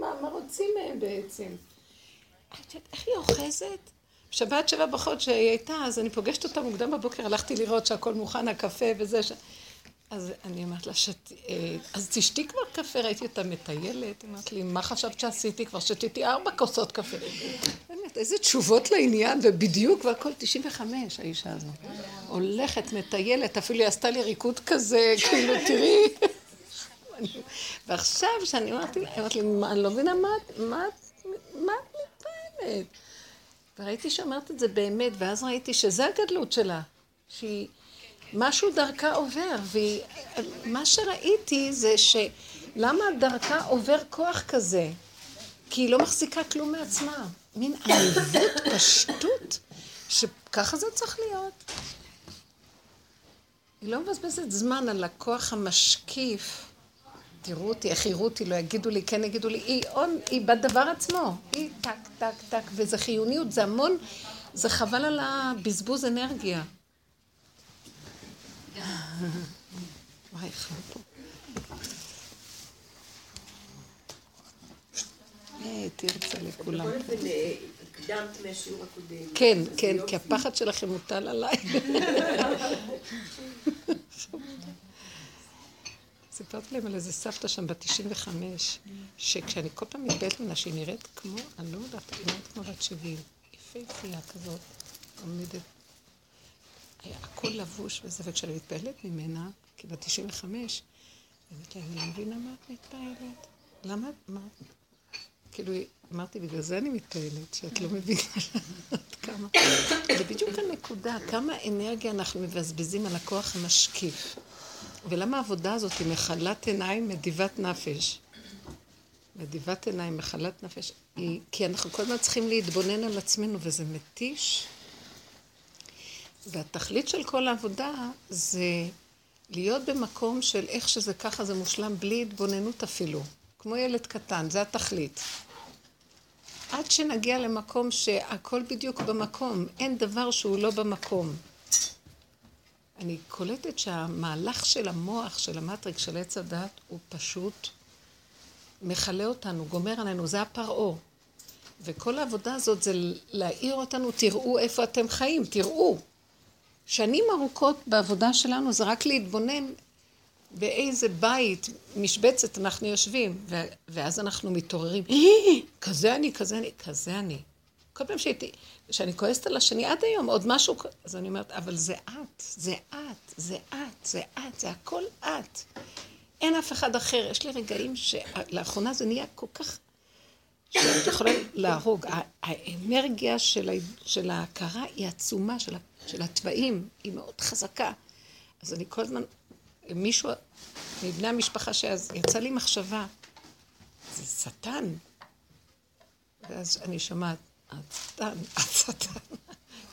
מה, מה רוצים מהם בעצם? איך היא אוחזת? שבת שבע בחוד שהיא הייתה, אז אני פוגשת אותה מוקדם בבוקר, הלכתי לראות שהכל מוכן, הקפה וזה. ש... אז אני אומרת לה, שת... אה, אז תשתי כבר קפה, ראיתי אותה מטיילת, אמרת לי, מה חשבת שעשיתי? כבר שתיתי ארבע כוסות קפה. באמת, איזה תשובות לעניין, ובדיוק, והכל 95, האישה הזאת. הולכת, מטיילת, אפילו היא עשתה לי ריקוד כזה, כאילו, תראי. ועכשיו, כשאני אמרתי לה, אני לא מבינה מה את מתפעלת? וראיתי שאמרת את זה באמת, ואז ראיתי שזה הגדלות שלה, שהיא... משהו דרכה עובר, ומה שראיתי זה שלמה דרכה עובר כוח כזה? כי היא לא מחזיקה כלום מעצמה. מין עליבות, פשטות, שככה זה צריך להיות. היא לא מבזבזת זמן על הכוח המשקיף. תראו אותי, איך יראו אותי, לא יגידו לי, כן יגידו לי, היא, און, היא בדבר עצמו. היא טק, טק, טק, וזה חיוניות, זה המון, זה חבל על הבזבוז אנרגיה. חם פה. תרצה לכולם. כן, כן, כי הפחד שלכם מוטל עליי. סיפרתי להם על איזה סבתא שם בת 95, שכשאני כל פעם מתבלת ממנה שהיא נראית כמו, אני לא יודעת, היא נראית כמו בת 70, יפהפייה כזאת, עומדת היה הכל לבוש וזה, וכשאני מתפעלת ממנה, כי בת 95, אמרתי לה, אני לא מבינה מה את מתפעלת. למה, מה? כאילו, אמרתי, בגלל זה אני מתפעלת, שאת לא מבינה עד כמה. זה בדיוק הנקודה, כמה אנרגיה אנחנו מבזבזים על הכוח המשקיף. ולמה העבודה הזאת היא מחלת עיניים, מדיבת נפש? מדיבת עיניים, מחלת נפש, היא, כי אנחנו כל הזמן צריכים להתבונן על עצמנו, וזה מתיש. והתכלית של כל העבודה זה להיות במקום של איך שזה ככה זה מושלם, בלי התבוננות אפילו. כמו ילד קטן, זה התכלית. עד שנגיע למקום שהכל בדיוק במקום, אין דבר שהוא לא במקום. אני קולטת שהמהלך של המוח, של המטריק, של עץ הדת, הוא פשוט מכלה אותנו, גומר עלינו, זה הפרעה. וכל העבודה הזאת זה להעיר אותנו, תראו איפה אתם חיים, תראו. שנים ארוכות בעבודה שלנו זה רק להתבונן באיזה בית, משבצת אנחנו יושבים, ואז אנחנו מתעוררים, אה, כזה אני, כזה אני, כזה אני. כל פעם שהייתי, כשאני כועסת על השני עד היום, עוד משהו, אז אני אומרת, אבל זה את, זה את, זה את, זה את, זה הכל את. אין אף אחד אחר. יש לי רגעים שלאחרונה זה נהיה כל כך, שאת יכולה להרוג. האנרגיה של ההכרה היא עצומה, של של התוואים, היא מאוד חזקה. אז אני כל הזמן, מישהו מבני המשפחה שאז, יצא לי מחשבה, זה שטן. ואז אני שומעת, השטן, השטן.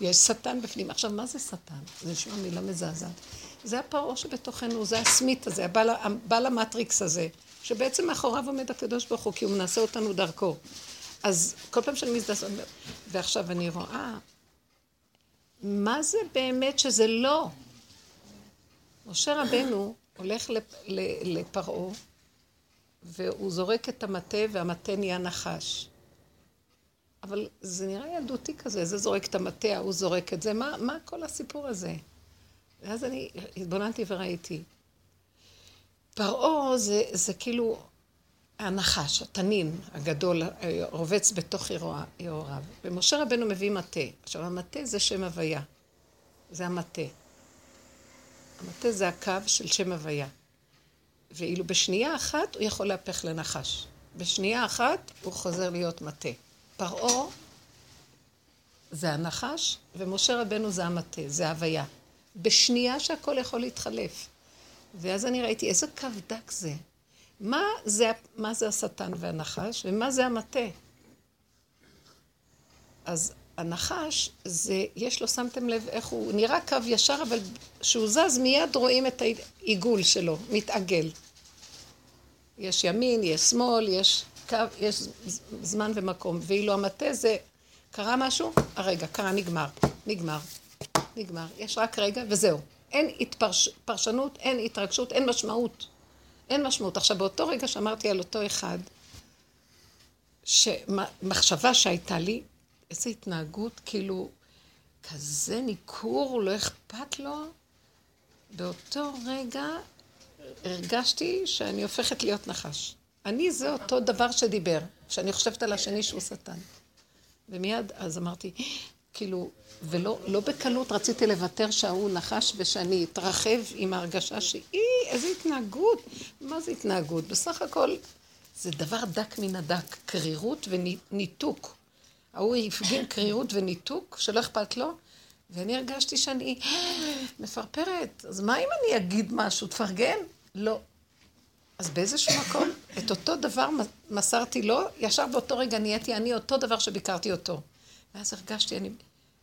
יש שטן בפנים. עכשיו, מה זה שטן? זה נשמע מילה מזעזעת. זה הפרעה שבתוכנו, זה הסמית הזה, הבעל, הבעל המטריקס הזה, שבעצם מאחוריו עומד הקדוש ברוך הוא, כי הוא מנסה אותנו דרכו. אז כל פעם שאני מזדעזעת, ועכשיו אני רואה מה זה באמת שזה לא? משה רבנו הולך לפרעה, והוא זורק את המטה, והמטה נהיה נחש. אבל זה נראה ילדותי כזה, זה זורק את המטה, ההוא זורק את זה, מה, מה כל הסיפור הזה? ואז אני התבוננתי וראיתי. פרעה זה, זה כאילו הנחש, התנין הגדול, רובץ בתוך יאוריו. ומשה רבנו מביא מטה. עכשיו, המטה זה שם הוויה. זה המטה. המטה זה הקו של שם הוויה. ואילו בשנייה אחת הוא יכול להפך לנחש. בשנייה אחת הוא חוזר להיות מטה. פרעה זה הנחש, ומשה רבנו זה המטה, זה ההוויה. בשנייה שהכל יכול להתחלף. ואז אני ראיתי איזה קו דק זה. מה זה, מה זה השטן והנחש, ומה זה המטה? אז הנחש, זה, יש לו, שמתם לב איך הוא נראה קו ישר, אבל כשהוא זז מיד רואים את העיגול שלו, מתעגל. יש ימין, יש שמאל, יש קו, יש זמן ומקום. ואילו המטה זה, קרה משהו? הרגע, קרה, נגמר, נגמר, נגמר. יש רק רגע וזהו. אין התפרש, פרשנות, אין התרגשות, אין משמעות. אין משמעות. עכשיו, באותו רגע שאמרתי על אותו אחד, שמחשבה שהייתה לי, איזו התנהגות, כאילו, כזה ניכור, לא אכפת לו. באותו רגע הרגשתי שאני הופכת להיות נחש. אני זה אותו דבר שדיבר, שאני חושבת על השני שהוא שטן. ומיד אז אמרתי, כאילו, ולא לא בקלות רציתי לוותר שההוא נחש ושאני אתרחב עם ההרגשה שהיא, איזה התנהגות. מה זה התנהגות? בסך הכל זה דבר דק מן הדק, קרירות וניתוק. ההוא הפגין קרירות וניתוק, שלא אכפת לו, ואני הרגשתי שאני מפרפרת. אז מה אם אני אגיד משהו? תפרגן? לא. אז באיזשהו מקום, את אותו דבר מסרתי לו, ישר באותו רגע נהייתי אני אותו דבר שביקרתי אותו. ואז הרגשתי, אני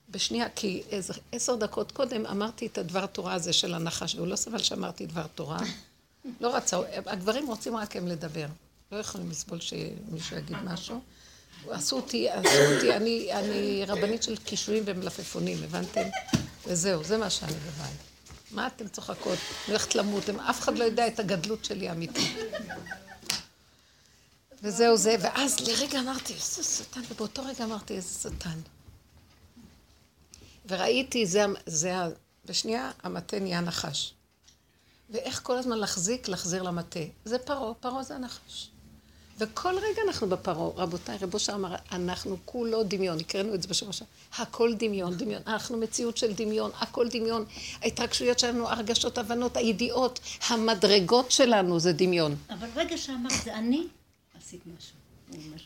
בשנייה, כי איזה עשר דקות קודם אמרתי את הדבר תורה הזה של הנחש, והוא לא סבל שאמרתי דבר תורה. לא רצה, הגברים רוצים רק הם לדבר. לא יכולים לסבול שמישהו יגיד משהו. עשו אותי, עשו אותי, אני, אני רבנית של קישואים ומלפפונים, הבנתם? וזהו, זה מה שאני בבית. מה אתם צוחקות? אני הולכת למות, אף אחד לא יודע את הגדלות שלי האמיתית. וזהו זה, ואז לרגע אמרתי, איזה שטן, ובאותו רגע אמרתי, איזה שטן. וראיתי, זה, זה, בשנייה המטה נהיה נחש. ואיך כל הזמן להחזיק, להחזיר למטה. זה פרעה, פרעה זה הנחש. וכל רגע אנחנו בפרעה. רבותיי, רבו שם אמר, אנחנו כולו דמיון, הקראנו את זה בשבוע שעבר. הכל דמיון, דמיון. אנחנו מציאות של דמיון, הכל דמיון. ההתרגשויות שלנו, הרגשות, הבנות, הידיעות, המדרגות שלנו זה דמיון. אבל רגע שאמרת, זה אני, עשית משהו, הוא אומר.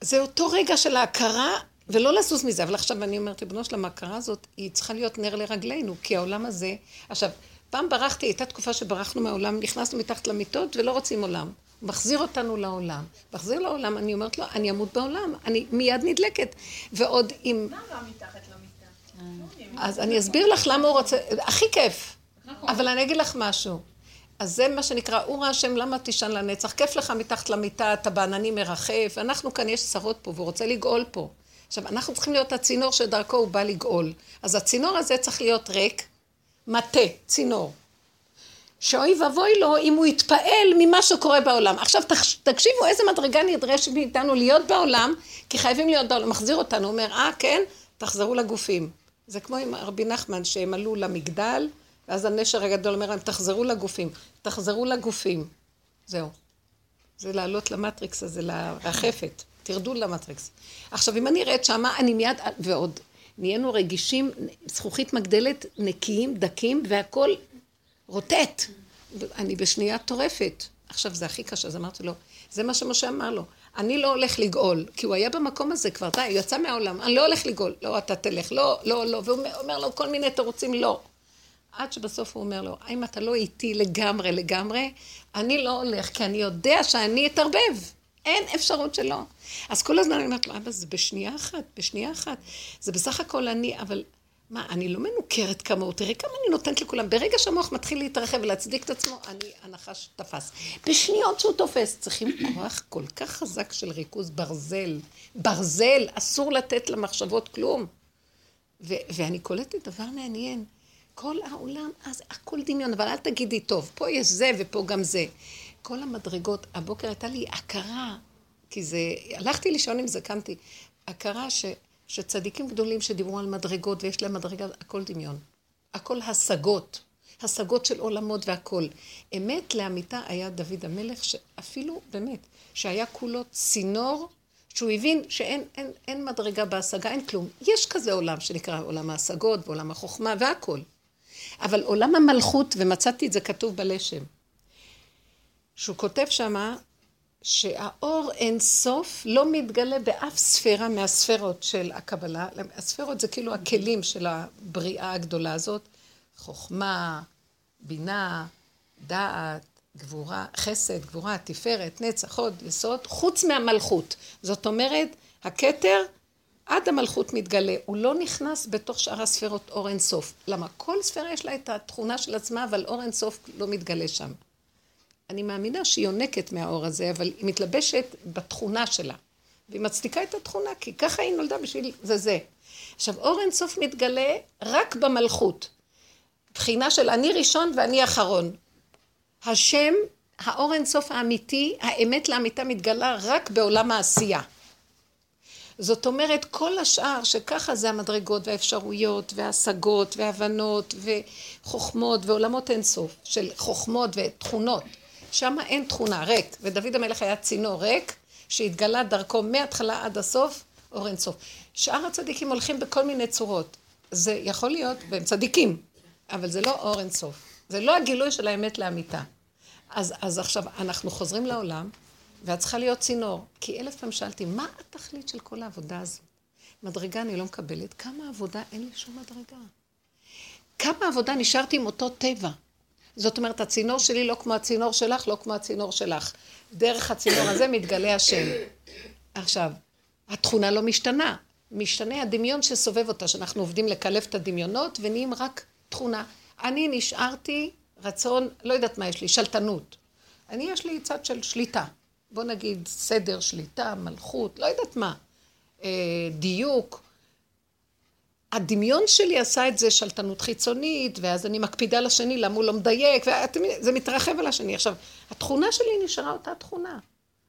זה אותו רגע של ההכרה, ולא לזוז מזה. אבל עכשיו אני אומרת, ריבונו שלמה, ההכרה הזאת, היא צריכה להיות נר לרגלינו, כי העולם הזה... עכשיו, פעם ברחתי, הייתה תקופה שברחנו מהעולם, נכנסנו מתחת למיטות ולא רוצים עולם. מחזיר אותנו לעולם. מחזיר לעולם, אני אומרת לו, אני אמות בעולם, אני מיד נדלקת. ועוד אם... מה רע מתחת למיטה? אז אני אסביר לך למה הוא רוצה, הכי כיף. אבל אני אגיד לך משהו. אז זה מה שנקרא, אורה השם, למה תישן לנצח? כיף לך מתחת למיטה, אתה בעננים מרחף, אנחנו כאן, יש שרות פה, והוא רוצה לגאול פה. עכשיו, אנחנו צריכים להיות הצינור שדרכו הוא בא לגאול. אז הצינור הזה צריך להיות ריק, מטה, צינור. שאוי ואבוי לו אם הוא יתפעל ממה שקורה בעולם. עכשיו תקשיבו איזה מדרגה נדרשת מאיתנו להיות בעולם, כי חייבים להיות בעולם. מחזיר אותנו, אומר, אה כן, תחזרו לגופים. זה כמו עם רבי נחמן, שהם עלו למגדל, ואז הנשר הגדול אומר להם, תחזרו לגופים. תחזרו לגופים. זהו. זה לעלות למטריקס הזה, לרחפת. תרדו למטריקס. עכשיו, אם אני ארד שמה, אני מיד, ועוד, נהיינו רגישים, זכוכית מגדלת, נקיים, דקים, והכל רוטט. אני בשנייה טורפת. עכשיו, זה הכי קשה, אז אמרתי לו, זה מה שמשה אמר לו. אני לא הולך לגאול, כי הוא היה במקום הזה כבר, די, הוא יצא מהעולם, אני לא הולך לגאול. לא, אתה תלך, לא, לא, לא. והוא אומר לו כל מיני תירוצים, לא. עד שבסוף הוא אומר לו, אם אתה לא איתי לגמרי לגמרי, אני לא הולך, כי אני יודע שאני אתערבב. אין אפשרות שלא. אז כל הזמן אני אומרת לו, אבא, זה בשנייה אחת, בשנייה אחת. זה בסך הכל אני, אבל מה, אני לא מנוכרת כמוהו, תראה כמה אני נותנת לכולם. ברגע שהמוח מתחיל להתרחב ולהצדיק את עצמו, אני, הנחש תפס. בשניות שהוא תופס, צריכים כוח כל כך חזק של ריכוז ברזל. ברזל, אסור לתת למחשבות כלום. ו- ואני קולטת דבר מעניין. כל העולם, אז הכל דמיון, אבל אל תגידי, טוב, פה יש זה ופה גם זה. כל המדרגות, הבוקר הייתה לי הכרה, כי זה, הלכתי לישון עם זה, קמתי, הכרה ש... שצדיקים גדולים שדיברו על מדרגות, ויש להם מדרגה, הכל דמיון. הכל השגות. השגות של עולמות והכל. אמת לאמיתה היה דוד המלך, שאפילו, באמת, שהיה כולו צינור, שהוא הבין שאין אין, אין מדרגה בהשגה, אין כלום. יש כזה עולם שנקרא עולם ההשגות ועולם החוכמה והכל. אבל עולם המלכות, ומצאתי את זה כתוב בלשם, שהוא כותב שמה, שהאור אין סוף לא מתגלה באף ספירה מהספירות של הקבלה. הספירות זה כאילו הכלים של הבריאה הגדולה הזאת. חוכמה, בינה, דעת, גבורה, חסד, גבורה, תפארת, נצח, הוד, יסוד, חוץ מהמלכות. זאת אומרת, הכתר עד המלכות מתגלה. הוא לא נכנס בתוך שאר הספירות אור אין סוף. למה? כל ספירה יש לה את התכונה של עצמה, אבל אור אין סוף לא מתגלה שם. אני מאמינה שהיא יונקת מהאור הזה, אבל היא מתלבשת בתכונה שלה. והיא מצדיקה את התכונה, כי ככה היא נולדה בשביל זה זה. עכשיו, אור אינסוף מתגלה רק במלכות. בחינה של אני ראשון ואני אחרון. השם, האור אינסוף האמיתי, האמת לאמיתה מתגלה רק בעולם העשייה. זאת אומרת, כל השאר, שככה זה המדרגות והאפשרויות וההשגות והבנות וחוכמות ועולמות אינסוף, של חוכמות ותכונות. שם אין תכונה, ריק. ודוד המלך היה צינור ריק, שהתגלה דרכו מההתחלה עד הסוף, אור אינסוף. שאר הצדיקים הולכים בכל מיני צורות. זה יכול להיות, והם צדיקים, אבל זה לא אור אינסוף. זה לא הגילוי של האמת לאמיתה. אז, אז עכשיו, אנחנו חוזרים לעולם, ואת צריכה להיות צינור. כי אלף פעם שאלתי, מה התכלית של כל העבודה הזאת? מדרגה אני לא מקבלת, כמה עבודה אין לי שום מדרגה. כמה עבודה נשארתי עם אותו טבע. זאת אומרת, הצינור שלי לא כמו הצינור שלך, לא כמו הצינור שלך. דרך הצינור הזה מתגלה השם. עכשיו, התכונה לא משתנה. משתנה הדמיון שסובב אותה, שאנחנו עובדים לקלף את הדמיונות, ונהיים רק תכונה. אני נשארתי רצון, לא יודעת מה יש לי, שלטנות. אני, יש לי צד של שליטה. בוא נגיד סדר, שליטה, מלכות, לא יודעת מה. אה, דיוק. הדמיון שלי עשה את זה שלטנות חיצונית, ואז אני מקפידה לשני למה הוא לא מדייק, וזה מתרחב על השני. עכשיו, התכונה שלי נשארה אותה תכונה.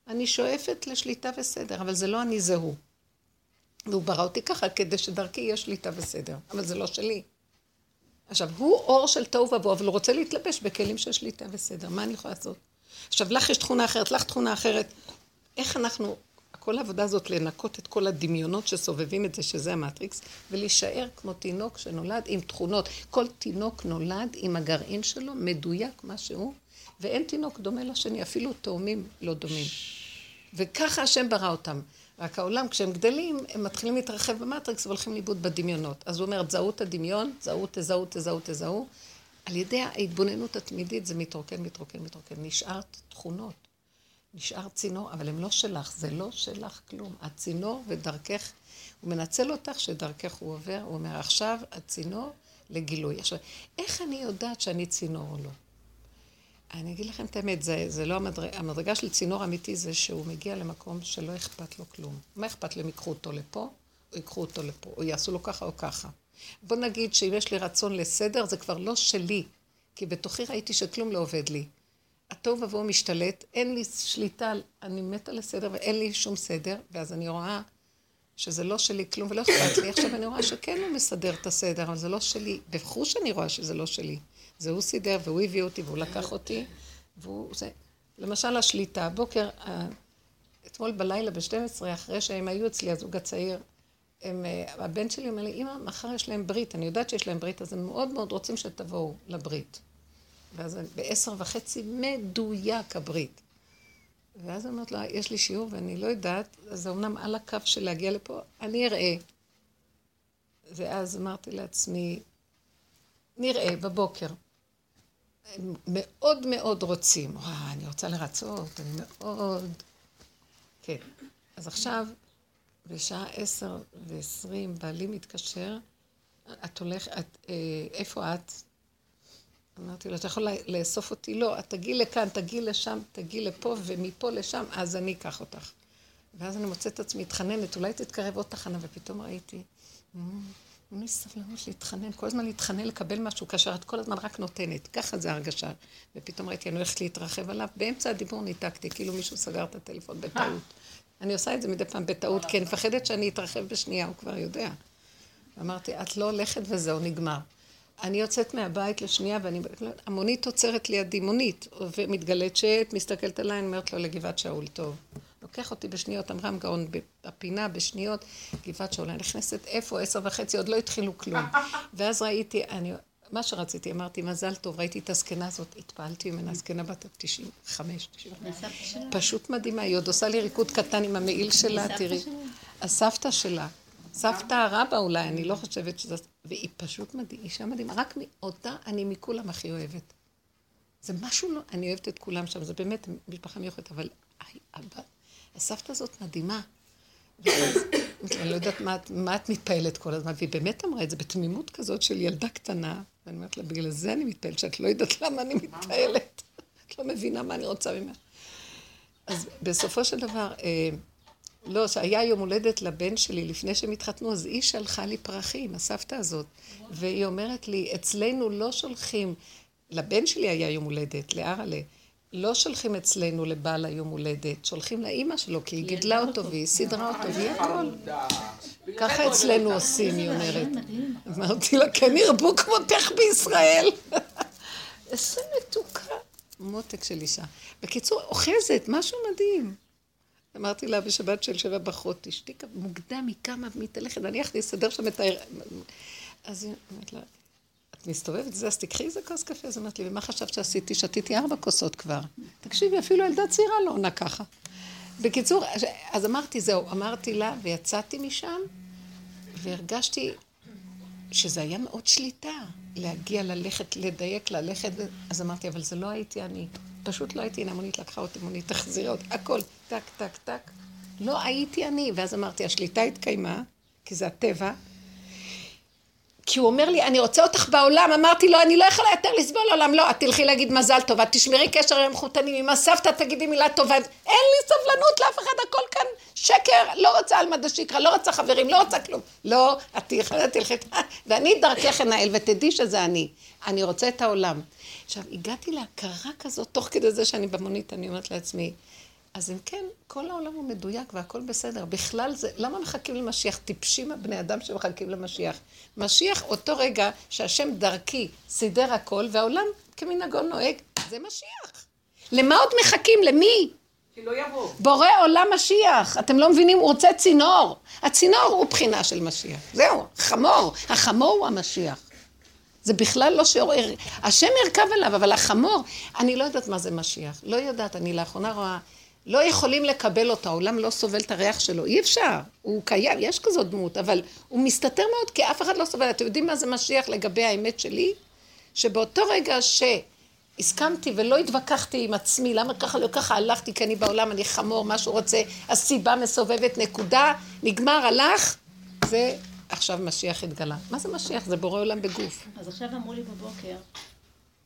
אני שואפת לשליטה וסדר, אבל זה לא אני, זה הוא. והוא ברא אותי ככה כדי שדרכי יהיה שליטה וסדר, אבל זה לא שלי. עכשיו, הוא אור של תוהו ובוהו, אבל הוא רוצה להתלבש בכלים של שליטה וסדר. מה אני יכולה לעשות? עכשיו, לך יש תכונה אחרת, לך תכונה אחרת. איך אנחנו, כל העבודה הזאת לנקות את כל הדמיונות שסובבים את זה, שזה המטריקס, ולהישאר כמו תינוק שנולד עם תכונות. כל תינוק נולד עם הגרעין שלו, מדויק מה שהוא, ואין תינוק דומה לשני, אפילו תאומים לא דומים. וככה השם ברא אותם. רק העולם, כשהם גדלים, הם מתחילים להתרחב במטריקס והולכים לאיבוד בדמיונות. אז הוא אומר, תזהו את הדמיון, תזהו, תזהו, תזהו, תזהו. על ידי ההתבוננות התמידית זה מתרוקן, מתרוקן, מתרוקן. נשאר תכונות, נשאר צינור, אבל הם לא שלך, זה לא שלך כלום. הצינור ודרכך, הוא מנצל אותך שדרכך הוא עובר, הוא אומר, עכשיו הצינור לגילוי. עכשיו, איך אני יודעת שאני צינור או לא? אני אגיד לכם את האמת, זה, זה לא המדרגה, המדרגה של צינור אמיתי זה שהוא מגיע למקום שלא אכפת לו כלום. מה אכפת לי אם ייקחו אותו לפה, או ייקחו אותו לפה, או יעשו לו ככה או ככה. בוא נגיד שאם יש לי רצון לסדר, זה כבר לא שלי, כי בתוכי ראיתי שכלום לא עובד לי. התוהו ובוהו משתלט, אין לי שליטה, אני מתה לסדר ואין לי שום סדר, ואז אני רואה שזה לא שלי כלום ולא אכפת לי. עכשיו אני רואה שכן הוא מסדר את הסדר, אבל זה לא שלי. בחוש אני רואה שזה לא שלי. זה הוא סידר והוא הביא אותי והוא לקח אותי, והוא זה. למשל השליטה, הבוקר, אתמול בלילה ב-12, אחרי שהם היו אצלי, הזוג הצעיר, הם, אה, הבן שלי אומר לי, אמא, מחר יש להם ברית, אני יודעת שיש להם ברית, אז הם מאוד מאוד רוצים שתבואו לברית. ואז בעשר וחצי מדויק הברית. ואז אומרת לו, יש לי שיעור ואני לא יודעת, אז זה אמנם על הקו של להגיע לפה, אני אראה. ואז אמרתי לעצמי, נראה בבוקר. הם מאוד מאוד רוצים. וואי, אני רוצה לרצות, אני מאוד... כן. אז עכשיו, בשעה עשר ועשרים, בעלי מתקשר, את הולכת, אה, איפה את? אמרתי לו, אתה יכול לאסוף אותי? לא, את תגיעי לכאן, תגיעי לשם, תגיעי לפה, ומפה לשם, אז אני אקח אותך. ואז אני מוצאת את עצמי מתחננת, אולי תתקרב עוד תחנה, ופתאום ראיתי, אין לי סבלנות להתחנן, כל הזמן להתחנן לקבל משהו, כאשר את כל הזמן רק נותנת. ככה זה הרגשה. ופתאום ראיתי, אני הולכת להתרחב עליו, באמצע הדיבור ניתקתי, כאילו מישהו סגר את הטלפון בטעות. אני עושה את זה מדי פעם בטעות, כי אני מפחדת שאני אתרחב בשנייה, הוא כבר יודע. אמרתי, את לא הולכת וזהו, נגמר. אני יוצאת מהבית לשנייה, ואני... המונית עוצרת לידי, מונית, ומתגלית שאת, מסתכלת עליי, אני אומרת לו, לגבעת שאול, טוב. לוקח אותי בשניות, אמרם גאון בפינה, בשניות, גבעת שאול. אני נכנסת, איפה? עשר וחצי, עוד לא התחילו כלום. ואז ראיתי, אני... מה שרציתי, אמרתי, מזל טוב, ראיתי את הזקנה הזאת, התפעלתי ממנה, הזקנה בת 95, 95. פשוט מדהימה, היא עוד עושה לי ריקוד קטן עם המעיל שלה, תראי. הסבתא שלה. סבתא הרבה אולי, אני לא חושבת שזה... והיא פשוט מדהימה, אישה מדהימה. רק מאותה אני מכולם הכי אוהבת. זה משהו לא... אני אוהבת את כולם שם, זה באמת משפחה מיוחדת, אבל הסבתא הזאת מדהימה. אני לא יודעת מה, מה את מתפעלת כל הזמן, והיא באמת אמרה את זה בתמימות כזאת של ילדה קטנה, ואני אומרת לה, בגלל זה אני מתפעלת, שאת לא יודעת למה אני מתפעלת. את לא מבינה מה אני רוצה ממך. אז בסופו של דבר, אה, לא, שהיה יום הולדת לבן שלי לפני שהם התחתנו, אז היא שלחה לי פרחים, הסבתא הזאת. והיא אומרת לי, אצלנו לא שולחים, לבן שלי היה יום הולדת, לארלה, לא שולחים אצלנו לבעל היום הולדת, שולחים לאימא שלו, כי היא גידלה אותו והיא סידרה אותו והיא הכל. ככה אצלנו עושים, היא אומרת. אמרתי לה, כן ירבו כמותך בישראל. איזה מתוקה. מותק של אישה. בקיצור, אוחזת, משהו מדהים. אמרתי לה בשבת של שבע בחרות, תשתי מוקדם, היא קמה ומתהלכת, אני הלכתי לסדר שם את ה... אז היא אומרת לה, את מסתובבת זה, אז תקחי איזה כוס קפה. אז אמרתי לי, ומה חשבת שעשיתי? שתיתי ארבע כוסות כבר. תקשיבי, אפילו ילדה צעירה לא עונה ככה. בקיצור, אז אמרתי, זהו, אמרתי לה, ויצאתי משם, והרגשתי שזה היה מאוד שליטה, להגיע, ללכת, לדייק, ללכת, אז אמרתי, אבל זה לא הייתי אני. פשוט לא הייתי, הנה מונית לקחה אותי, מונית תחזירה אותי, הכל, טק, טק, טק. לא הייתי אני. ואז אמרתי, השליטה התקיימה, כי זה הטבע, כי הוא אומר לי, אני רוצה אותך בעולם, אמרתי לו, אני לא יכולה יותר לסבול עולם, לא, את תלכי להגיד מזל טוב, את תשמרי קשר עם חוטנים, עם הסבתא תגידי מילה טובה, אין לי סבלנות לאף אחד, הכל כאן שקר, לא רוצה על מד השקרה, לא רוצה חברים, לא רוצה כלום, לא, את תלכי, ואני דרכך אנהל, ותדעי שזה אני, אני רוצה את העולם. עכשיו, הגעתי להכרה כזאת, תוך כדי זה שאני במונית, אני אומרת לעצמי, אז אם כן, כל העולם הוא מדויק והכל בסדר. בכלל זה, למה מחכים למשיח? טיפשים הבני אדם שמחכים למשיח. משיח, אותו רגע שהשם דרכי סידר הכל, והעולם כמנהגו נוהג, זה משיח. למה עוד מחכים? למי? כי לא יבוא. בורא עולם משיח. אתם לא מבינים, הוא רוצה צינור. הצינור הוא בחינה של משיח. זהו, חמור. החמור הוא המשיח. זה בכלל לא שעורר, השם ירכב עליו, אבל החמור, אני לא יודעת מה זה משיח. לא יודעת, אני לאחרונה רואה לא יכולים לקבל אותו, העולם לא סובל את הריח שלו, אי אפשר, הוא קיים, יש כזאת דמות, אבל הוא מסתתר מאוד כי אף אחד לא סובל. אתם יודעים מה זה משיח לגבי האמת שלי? שבאותו רגע שהסכמתי ולא התווכחתי עם עצמי, למה ככה לא ככה הלכתי, כי אני בעולם, אני חמור, מה שהוא רוצה, הסיבה מסובבת, נקודה, נגמר, הלך, זה עכשיו משיח התגלה. מה זה משיח? זה בורא עולם בגוף. אז עכשיו אמרו לי בבוקר,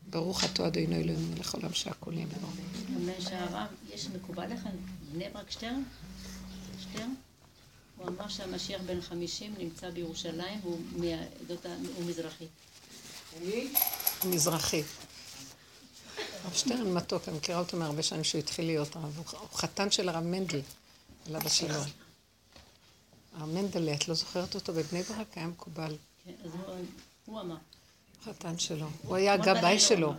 ברוך אתה אדוני אלוהינו מלך עולם יהיה בנו. שהרב, יש מקובל לך, בני ברק שטרן? שטרן? הוא אמר שהמשיח בן חמישים נמצא בירושלים והוא מזרחי. הוא מזרחי. הרב שטרן מתוק, אני מכירה אותו מהרבה שנים שהוא התחיל להיות רב. הוא חתן של הרב מנדל, עליו השלום. הרב מנדל, את לא זוכרת אותו בבני ברק? היה מקובל. כן, אז הוא אמר. חתן שלו. הוא היה הגבאי שלו.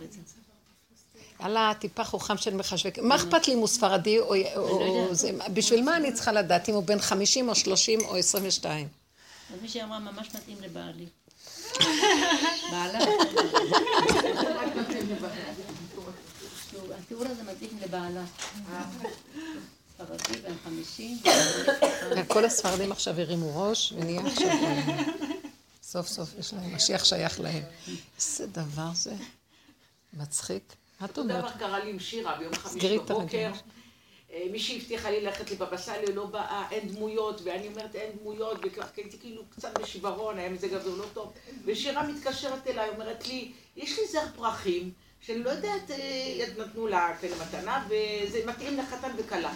על הטיפה חוכם של מחשבי... מה אכפת לי אם הוא ספרדי או... לא זה... בשביל מה אני צריכה לדעת אם הוא בן 50 או 30 או 22? אז מישהי אמרה, ממש מתאים לבעלי. בעלה. התיאור הזה מתאים לבעלה. ספרדי בן 50. כל הספרדים עכשיו הרימו ראש ונהיה עכשיו... סוף סוף יש להם, משיח שייך להם. איזה דבר זה מצחיק. מה את אומרת? אותו דבר קרה לי עם שירה ביום חמישי בבוקר. אה, מישהי הבטיחה לי ללכת לבבא סאלי, לא באה, אין דמויות, ואני אומרת אין דמויות, וככה הייתי כאילו קצת בשברון, היה מזה גדול לא טוב. ושירה מתקשרת אליי, אומרת לי, יש לי זר פרחים, שאני לא יודעת, אה, נתנו לה כאלה מתנה, וזה מתאים לחתן וכלה.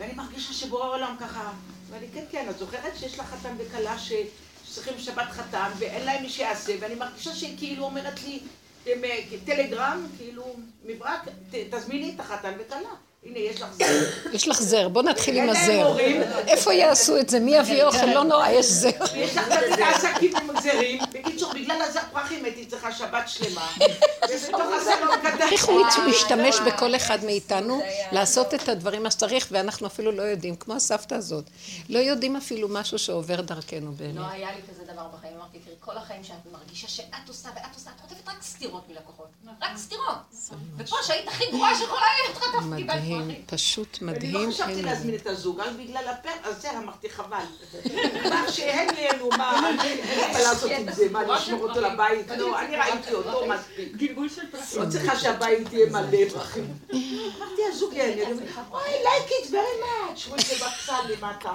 ואני מרגישה שבורא העולם ככה, ואני כן, כן, את זוכרת שיש לך חתן וכלה. שצריכים שבת חתן, ואין להם מי שיעשה, ואני מרגישה שהיא כאילו אומרת לי, טלגרם, כאילו, מברק, תזמיני את החתן וכלה. הנה, יש לך זר. יש לך זר, בוא נתחיל עם הזר. איפה יעשו את זה? מי יביא אוכל? לא נורא, יש זר. יש לך את העסקים עם זרים. בקיצור, בגלל הזר פרחים הייתי צריכה שבת שלמה. ובתוך הזר הקטן... איך הוא משתמש בכל אחד מאיתנו לעשות את הדברים מה שצריך, ואנחנו אפילו לא יודעים, כמו הסבתא הזאת. לא יודעים אפילו משהו שעובר דרכנו באמת. לא היה לי כזה דבר בחיים. אמרתי, תראי, כל החיים שאת מרגישה שאת עושה ואת עושה, את חוטפת רק סתירות מלקוחות. רק סתירות. ופה שהיית הכי גרועה שכל היום חטפת קיבלת מדהים, פשוט מדהים. אני לא חשבתי להזמין את הזוג, רק בגלל הפר, אז זה אמרתי חבל. מה שהם נהנו, מה, אין מה לעשות עם זה, מה, לשמור אותו לבית? לא, אני ראיתי אותו מספיק. גלגול של פרסים. לא צריכה שהבית יהיה מלא פרחים. אמרתי, הזוג יענה, אוי, like it very much. רואים זה בצד למטה.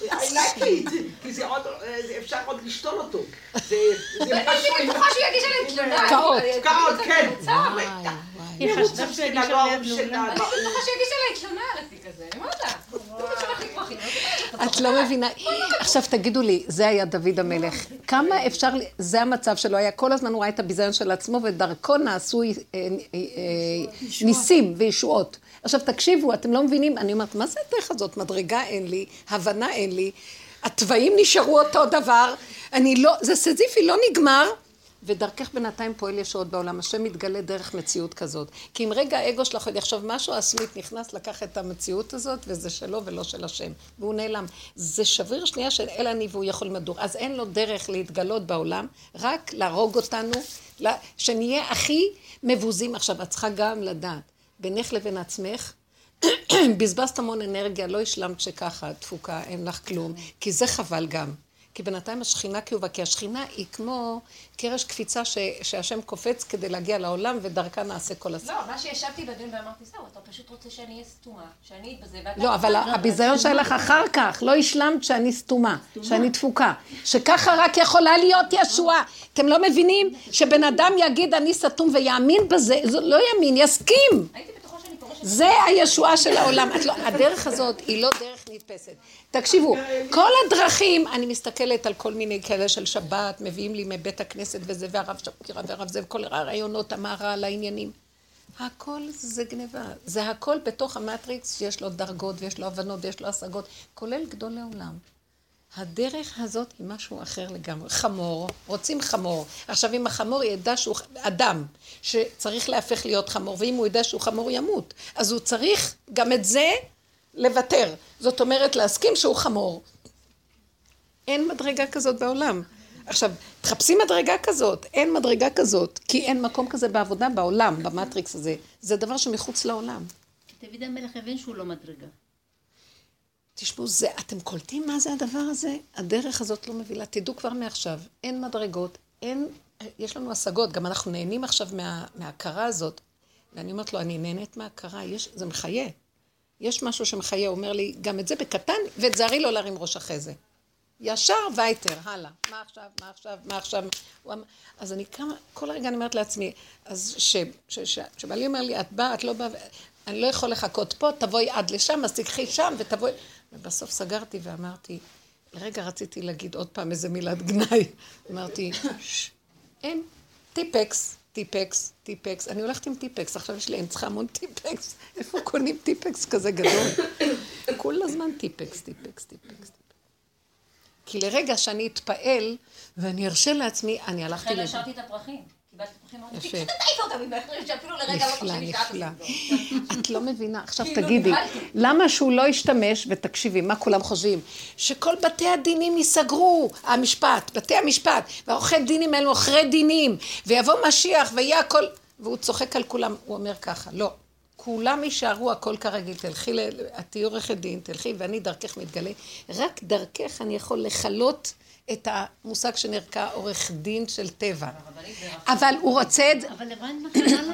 I like it. כי זה עוד, אפשר עוד לשתול אותו. זה משהו... אני בטוחה שהוא יגיש עליהם תלונה. קעות. קעות, כן. היא חשבה יגיש עליהם תלונה. אני בטוחה שיגיש עליי תלונה על התיק הזה. אני אומרת לה. את לא מבינה, עכשיו תגידו לי, זה היה דוד המלך. כמה אפשר, זה המצב שלו היה, כל הזמן הוא ראה את הביזיון של עצמו, ודרכו נעשו אה, אה, ניסים וישועות. עכשיו תקשיבו, אתם לא מבינים, אני אומרת, מה זה הדרך הזאת? מדרגה אין לי, הבנה אין לי, התוואים נשארו אותו דבר, אני לא, זה סזיפי, לא נגמר. ודרכך בינתיים פועל ישועות בעולם. השם מתגלה דרך מציאות כזאת. כי אם רגע האגו שלך יחשוב משהו, הסמית נכנס, לקח את המציאות הזאת, וזה שלו ולא של השם. והוא נעלם. זה שביר שנייה של אל אני והוא יכול למדור. אז אין לו דרך להתגלות בעולם, רק להרוג אותנו, שנהיה הכי מבוזים. עכשיו, את צריכה גם לדעת, בינך לבין עצמך, בזבזת המון אנרגיה, לא השלמת שככה, תפוקה, אין לך כלום, כי זה חבל גם. כי בינתיים השכינה כאובה, כי השכינה היא כמו קרש קפיצה ש, שהשם קופץ כדי להגיע לעולם, ודרכה נעשה כל הסיפור. לא, מה שישבתי בדין ואמרתי, זהו, אתה פשוט רוצה שאני אהיה סתומה, שאני אתבזה, ואתה... לא, אבל הביזיון שלך אחר כך, לא השלמת שאני סתומה, שאני תפוקה. שככה רק יכולה להיות ישועה. אתם לא מבינים שבן אדם יגיד אני סתום ויאמין בזה, זה לא יאמין, יסכים. הייתי זה הישועה של העולם. לא, הדרך הזאת היא לא דרך נתפסת. תקשיבו, כל הדרכים, אני מסתכלת על כל מיני כאלה של שבת, מביאים לי מבית הכנסת וזה, והרב שפירא והרב זה, וכל הרעיונות, המהר"ל, לעניינים. הכל זה גניבה. זה הכל בתוך המטריקס שיש לו דרגות ויש לו הבנות ויש לו השגות, כולל גדולי עולם. הדרך הזאת היא משהו אחר לגמרי. חמור, רוצים חמור. עכשיו, אם החמור ידע שהוא אדם שצריך להפך להיות חמור, ואם הוא ידע שהוא חמור ימות, אז הוא צריך גם את זה לוותר. זאת אומרת, להסכים שהוא חמור. אין מדרגה כזאת בעולם. עכשיו, תחפשי מדרגה כזאת, אין מדרגה כזאת, כי אין מקום כזה בעבודה בעולם, במטריקס הזה. זה דבר שמחוץ לעולם. דוד המלך הבין שהוא לא מדרגה. תשמעו, זה, אתם קולטים מה זה הדבר הזה? הדרך הזאת לא מבילה. תדעו כבר מעכשיו, אין מדרגות, אין, יש לנו השגות, גם אנחנו נהנים עכשיו מה, מההכרה הזאת. ואני אומרת לו, אני נהנית מההכרה, יש, זה מחיה. יש משהו שמחיה, הוא אומר לי, גם את זה בקטן, ותזהרי לא להרים ראש אחרי זה. ישר וייטר, הלאה. מה עכשיו, מה עכשיו, מה עכשיו? אז אני כמה, כל רגע אני אומרת לעצמי, אז שבעלי אומר לי, את באה, את לא באה, אני לא יכול לחכות פה, תבואי עד לשם, אז תקחי שם ותבואי... ובסוף סגרתי ואמרתי, לרגע רציתי להגיד עוד פעם איזה מילת גנאי. אמרתי, אין, טיפקס, טיפקס, טיפקס. אני הולכת עם טיפקס, עכשיו יש לי, אני צריכה המון טיפקס. איפה קונים טיפקס כזה גדול? כל הזמן טיפקס, טיפקס, טיפקס. כי לרגע שאני אתפעל ואני ארשה לעצמי, אני הלכתי... לכן השארתי את הפרחים. יפה. נפלא, נפלא. את לא מבינה. עכשיו כאילו, תגידי, למה שהוא לא ישתמש, ותקשיבי, מה כולם חושבים? שכל בתי הדינים ייסגרו, המשפט, בתי המשפט, והעורכי דינים האלו עוכרי דינים, ויבוא משיח ויהיה הכל... והוא צוחק על כולם, הוא אומר ככה, לא. כולם יישארו הכל כרגיל, תלכי, את תהיי עורכת דין, תלכי ואני דרכך מתגלה. רק דרכך אני יכול לכלות את המושג שנרקע עורך דין של טבע. אבל הוא רוצה את זה... אבל הבנת מה קרה לו?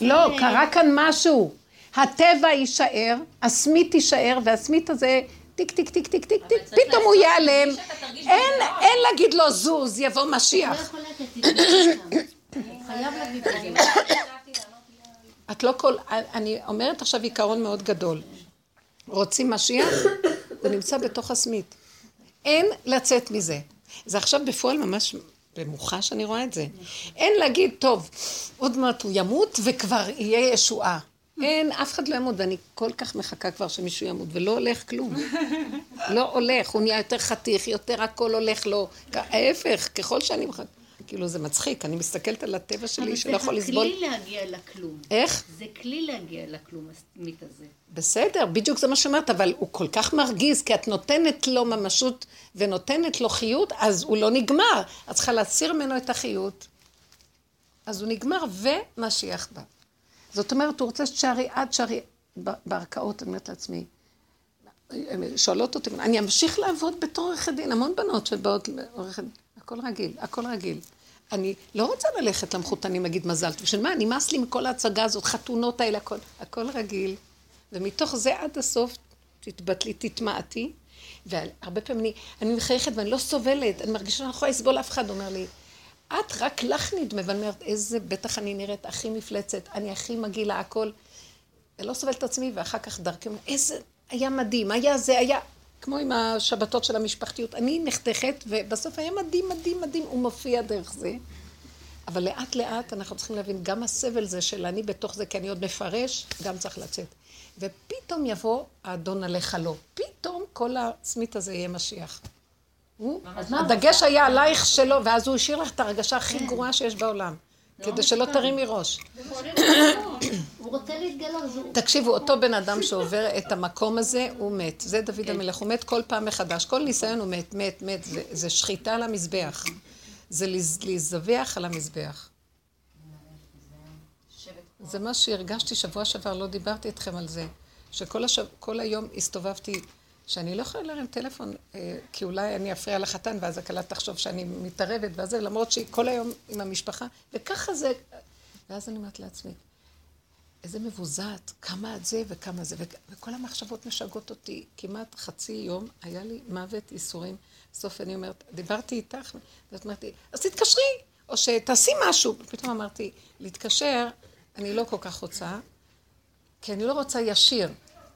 לא, קרה כאן משהו. הטבע יישאר, הסמית תישאר, והסמית הזה... טיק טיק טיק טיק טיק טיק, פתאום הוא ייעלם. אין, אין להגיד לו זוז, יבוא משיח. את לא כל... אני אומרת עכשיו עיקרון מאוד גדול. רוצים משיח? זה נמצא בתוך הסמית. אין לצאת מזה. זה עכשיו בפועל ממש במוחש אני רואה את זה. אין להגיד, טוב, עוד מעט הוא ימות וכבר יהיה ישועה. אין, אף אחד לא ימות, ואני כל כך מחכה כבר שמישהו ימות, ולא הולך כלום. לא הולך, הוא נהיה יותר חתיך, יותר הכל הולך לו. ההפך, ככל שאני מחכה. כאילו זה מצחיק, אני מסתכלת על הטבע שלי שלא יכול לסבול. אבל זה כלי להגיע לכלום. איך? זה כלי להגיע לכלום, הסמית הזה. בסדר, בדיוק זה מה שאומרת, אבל הוא כל כך מרגיז, כי את נותנת לו ממשות ונותנת לו חיות, אז הוא לא נגמר. את צריכה להסיר ממנו את החיות. אז הוא נגמר, ומשיח בא. זאת אומרת, הוא רוצה שתשארי עד שערי בערכאות, אני אומרת לעצמי, שואלות אותי, אני אמשיך לעבוד בתור עורכת דין, המון בנות שבאות לעורכת דין, הכל רגיל, הכל רגיל. אני לא רוצה ללכת למחותנים להגיד מזל טוב, של מה, נמאס לי מכל ההצגה הזאת, חתונות האלה, הכל, הכל רגיל. ומתוך זה עד הסוף תתבטלי, תתמעטי. והרבה פעמים אני, אני מחייכת ואני לא סובלת, אני מרגישה שאני לא יכולה לסבול אף אחד, אומר לי, את רק לך נדמה, ואני אומרת, איזה, בטח אני נראית הכי מפלצת, אני הכי מגעילה, הכל. אני לא סובלת את עצמי, ואחר כך דרכי, איזה, היה מדהים, היה זה, היה... כמו עם השבתות של המשפחתיות. אני נחתכת, ובסוף היה מדהים, מדהים, מדהים, הוא מופיע דרך זה. אבל לאט לאט אנחנו צריכים להבין, גם הסבל זה של אני בתוך זה, כי אני עוד מפרש, גם צריך לצאת. ופתאום יבוא האדון עליך לא. פתאום כל הסמית הזה יהיה משיח. הדגש היה עלייך שלו, ואז הוא השאיר לך את ההרגשה הכי כן. גרועה שיש בעולם. לא כדי שלא תרימי ראש. תקשיבו, אותו בן אדם שעובר את המקום הזה, הוא מת. זה דוד כן. המלך, הוא מת כל פעם מחדש. כל ניסיון הוא מת, מת, מת. זה שחיטה על המזבח. זה להזדווח על המזבח. זה מה שהרגשתי שבוע שעבר, לא דיברתי איתכם על זה. שכל השב... היום הסתובבתי, שאני לא יכולה להרים טלפון, אה, כי אולי אני אפריע לחתן, ואז הכלה תחשוב שאני מתערבת, וזה, למרות שהיא כל היום עם המשפחה, וככה זה... ואז אני אומרת לעצמי, איזה מבוזעת, כמה את זה וכמה זה, וכל המחשבות משגעות אותי. כמעט חצי יום היה לי מוות ייסורים. בסוף אני אומרת, דיברתי איתך, ואת אומרת לי, אז תתקשרי, או שתעשי משהו. פתאום אמרתי, להתקשר, אני לא כל כך רוצה, כי אני לא רוצה ישיר.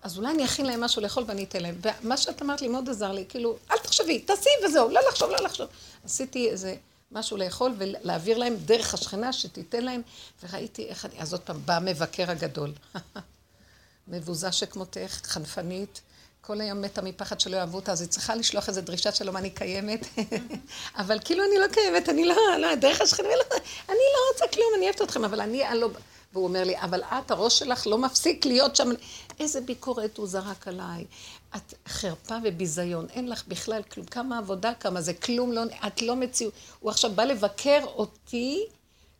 אז אולי אני אכין להם משהו לאכול ואני אתן להם. ומה שאת אמרת לי מאוד עזר לי, כאילו, אל תחשבי, תעשי וזהו, לא לחשוב, לא לחשוב. עשיתי איזה משהו לאכול ולהעביר להם דרך השכנה שתיתן להם, וראיתי איך אני... אז עוד פעם, בא המבקר הגדול. מבוזה שכמותך, חנפנית, כל היום מתה מפחד שלא יאהבו אותה, אז היא צריכה לשלוח איזו דרישה שלום, אני קיימת. אבל כאילו אני לא קיימת, אני לא, לא, דרך השכנה, לא, אני לא רוצה כלום, אני אוהבת אתכם, אבל אני הלא... והוא אומר לי, אבל את, הראש שלך לא מפסיק להיות שם. איזה ביקורת הוא זרק עליי. את חרפה וביזיון, אין לך בכלל כלום. כמה עבודה, כמה זה כלום, לא, את לא מציאות. הוא עכשיו בא לבקר אותי,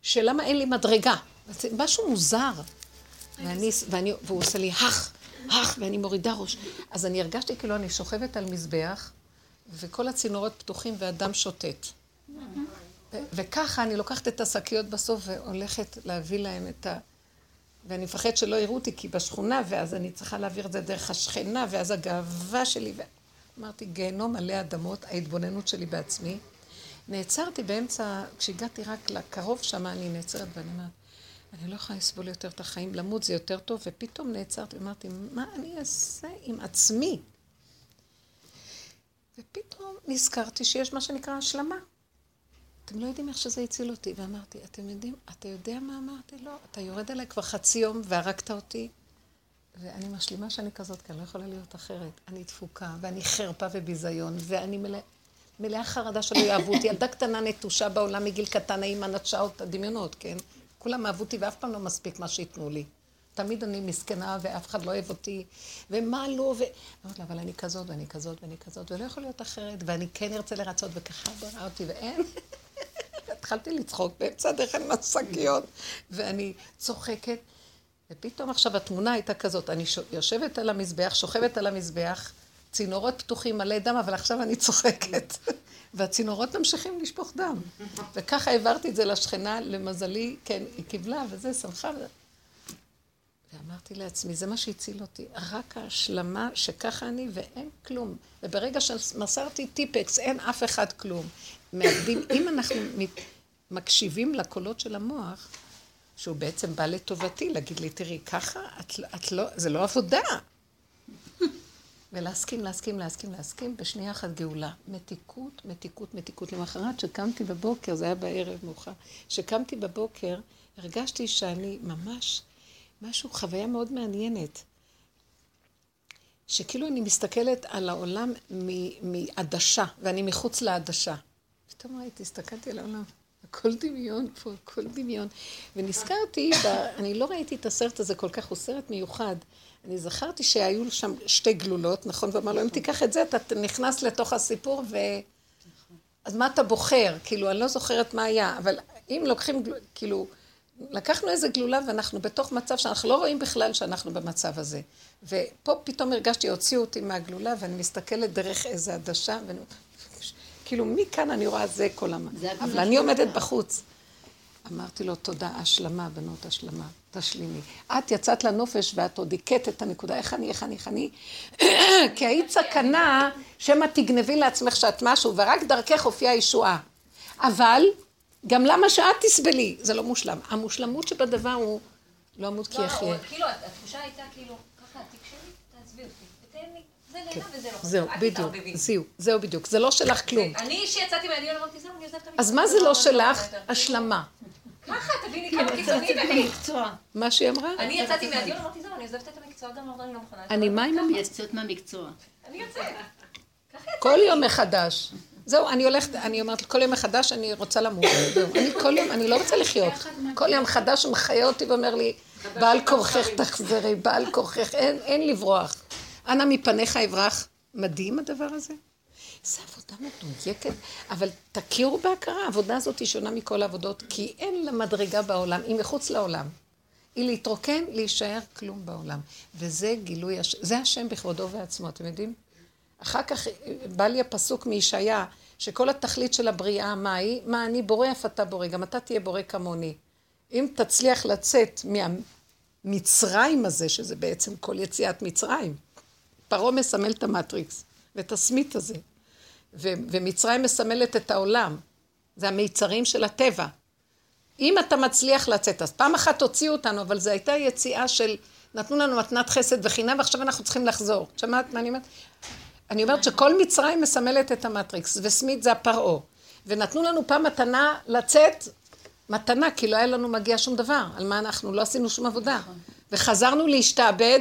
שלמה אין לי מדרגה. זה משהו מוזר. ואני, ואני, והוא עושה לי, הך, הך, ואני מורידה ראש. אז אני הרגשתי כאילו אני שוכבת על מזבח, וכל הצינורות פתוחים והדם שוטט. וככה אני לוקחת את השקיות בסוף והולכת להביא להם את ה... ואני מפחד שלא יראו אותי כי בשכונה, ואז אני צריכה להעביר את זה דרך השכנה, ואז הגאווה שלי. ו... אמרתי, גיהנום מלא אדמות, ההתבוננות שלי בעצמי. נעצרתי באמצע, כשהגעתי רק לקרוב שם, אני נעצרת ואני אומרת, אני לא יכולה לסבול יותר את החיים, למות זה יותר טוב, ופתאום נעצרתי ואמרתי, מה אני אעשה עם עצמי? ופתאום נזכרתי שיש מה שנקרא השלמה. אתם לא יודעים איך שזה הציל אותי. ואמרתי, אתם יודעים, אתה יודע מה אמרתי? לא, אתה יורד עליי כבר חצי יום והרגת אותי, ואני משלימה שאני כזאת, כי אני לא יכולה להיות אחרת. אני תפוקה, ואני חרפה וביזיון, ואני מלא, מלאה חרדה שלא יאהבו אותי. ילדה קטנה נטושה בעולם מגיל קטן, האמא נטשה אותה, דמיונות, כן? כולם אהבו אותי ואף פעם לא מספיק מה שייתנו לי. תמיד אני מסכנה ואף אחד לא אוהב אותי, ומה לא, ו... אמרתי לה, אבל אני כזאת ואני כזאת ואני כזאת, ולא יכול להיות אחרת, ואני כן ארצה לרצות, וככה ברא אותי, ואין. התחלתי לצחוק באמצע הדרך עם השקיות, ואני צוחקת, ופתאום עכשיו התמונה הייתה כזאת, אני יושבת על המזבח, שוכבת על המזבח, צינורות פתוחים מלא דם, אבל עכשיו אני צוחקת. והצינורות ממשיכים לשפוך דם. וככה העברתי את זה לשכנה, למזלי, כן, היא קיבלה, וזה, שמחה. ואמרתי לעצמי, זה מה שהציל אותי, רק ההשלמה שככה אני ואין כלום. וברגע שמסרתי טיפקס, אין אף אחד כלום. מאבדים, אם אנחנו מקשיבים לקולות של המוח, שהוא בעצם בא לטובתי, להגיד לי, תראי, ככה, את, לא, את לא, זה לא עבודה. ולהסכים, להסכים, להסכים, להסכים, בשנייה אחת גאולה. מתיקות, מתיקות, מתיקות. למחרת, שקמתי בבוקר, זה היה בערב מאוחר, שקמתי בבוקר, הרגשתי שאני ממש, משהו, חוויה מאוד מעניינת. שכאילו אני מסתכלת על העולם מעדשה, ואני מחוץ לעדשה. פתאום ראיתי, הסתכלתי על העולם, הכל דמיון פה, הכל דמיון. ונזכרתי, ב... אני לא ראיתי את הסרט הזה כל כך, הוא סרט מיוחד. אני זכרתי שהיו שם שתי גלולות, נכון? ואמר לו, אם תיקח את זה, אתה נכנס לתוך הסיפור ו... אז מה אתה בוחר? כאילו, אני לא זוכרת מה היה, אבל אם לוקחים, כאילו, לקחנו איזה גלולה ואנחנו בתוך מצב שאנחנו לא רואים בכלל שאנחנו במצב הזה. ופה פתאום הרגשתי, הוציאו אותי מהגלולה ואני מסתכלת דרך איזה עדשה, ואני כאילו, מכאן אני רואה זה כל המ... אבל אני עומדת בחוץ. אמרתי לו, תודה, השלמה, בנות, השלמה, תשלימי. את יצאת לנופש ואת עוד הכית את הנקודה, איך אני, איך אני, איך אני, כי היית סכנה שמא תגנבי לעצמך שאת משהו, ורק דרכך הופיעה ישועה. אבל, גם למה שאת תסבלי, זה לא מושלם. המושלמות שבדבר הוא לא אמות כי יחיה. כאילו, התחושה הייתה כאילו, ככה, תקשרי, תעזבי אותי, ותן לי, זה נהנה וזה לא חסר. זהו, בדיוק. זהו, זהו בדיוק, זה לא שלך כלום. אני, שיצאתי מהדיון, אמרתי, זהו, אני עוזבת את המקצוע. אז מה זה לא שלך? יותר." השלמה. ככה, תביני כמה יצאתי קיצוני באמת. מה שהיא אמרה? אני יצאתי מהדיון, אמרתי, זהו, אני עוזבת את המקצוע, גם אמרתי, אני לא מוכנה. אני מה עם המ... יצאת מהמקצוע. אני יוצאת. כל יום מחדש. זהו, אני הולכת, אני אומרת, כל יום מחדש אני רוצה למות. זהו, אני כל יום, אני לא רוצה לחיות. כל יום חדש הוא מחיה אותי ואומר לי, בעל כורכך תחזרי, בעל כורכך, אין לברוח. אנא מפניך אברח. מדהים הדבר הזה. זו עבודה מדויקת, אבל תכירו בהכרה, העבודה הזאת היא שונה מכל העבודות, כי אין לה מדרגה בעולם, היא מחוץ לעולם. היא להתרוקן, להישאר כלום בעולם. וזה גילוי, הש... זה השם בכבודו ועצמו, אתם יודעים? אחר כך בא לי הפסוק מישעיה, שכל התכלית של הבריאה, מה היא? מה אני בורא, אף אתה בורא, גם אתה תהיה בורא כמוני. אם תצליח לצאת מהמצרים הזה, שזה בעצם כל יציאת מצרים, פרעה מסמל את המטריקס, ואת הסמית הזה, ו- ומצרים מסמלת את העולם, זה המיצרים של הטבע. אם אתה מצליח לצאת, אז פעם אחת הוציאו אותנו, אבל זו הייתה יציאה של, נתנו לנו מתנת חסד וחינם, ועכשיו אנחנו צריכים לחזור. שמעת מה אני אומרת? אני אומרת שכל מצרים מסמלת את המטריקס, וסמית זה הפרעה. ונתנו לנו פעם מתנה לצאת, מתנה, כי לא היה לנו מגיע שום דבר. על מה אנחנו? לא עשינו שום עבודה. וחזרנו להשתעבד,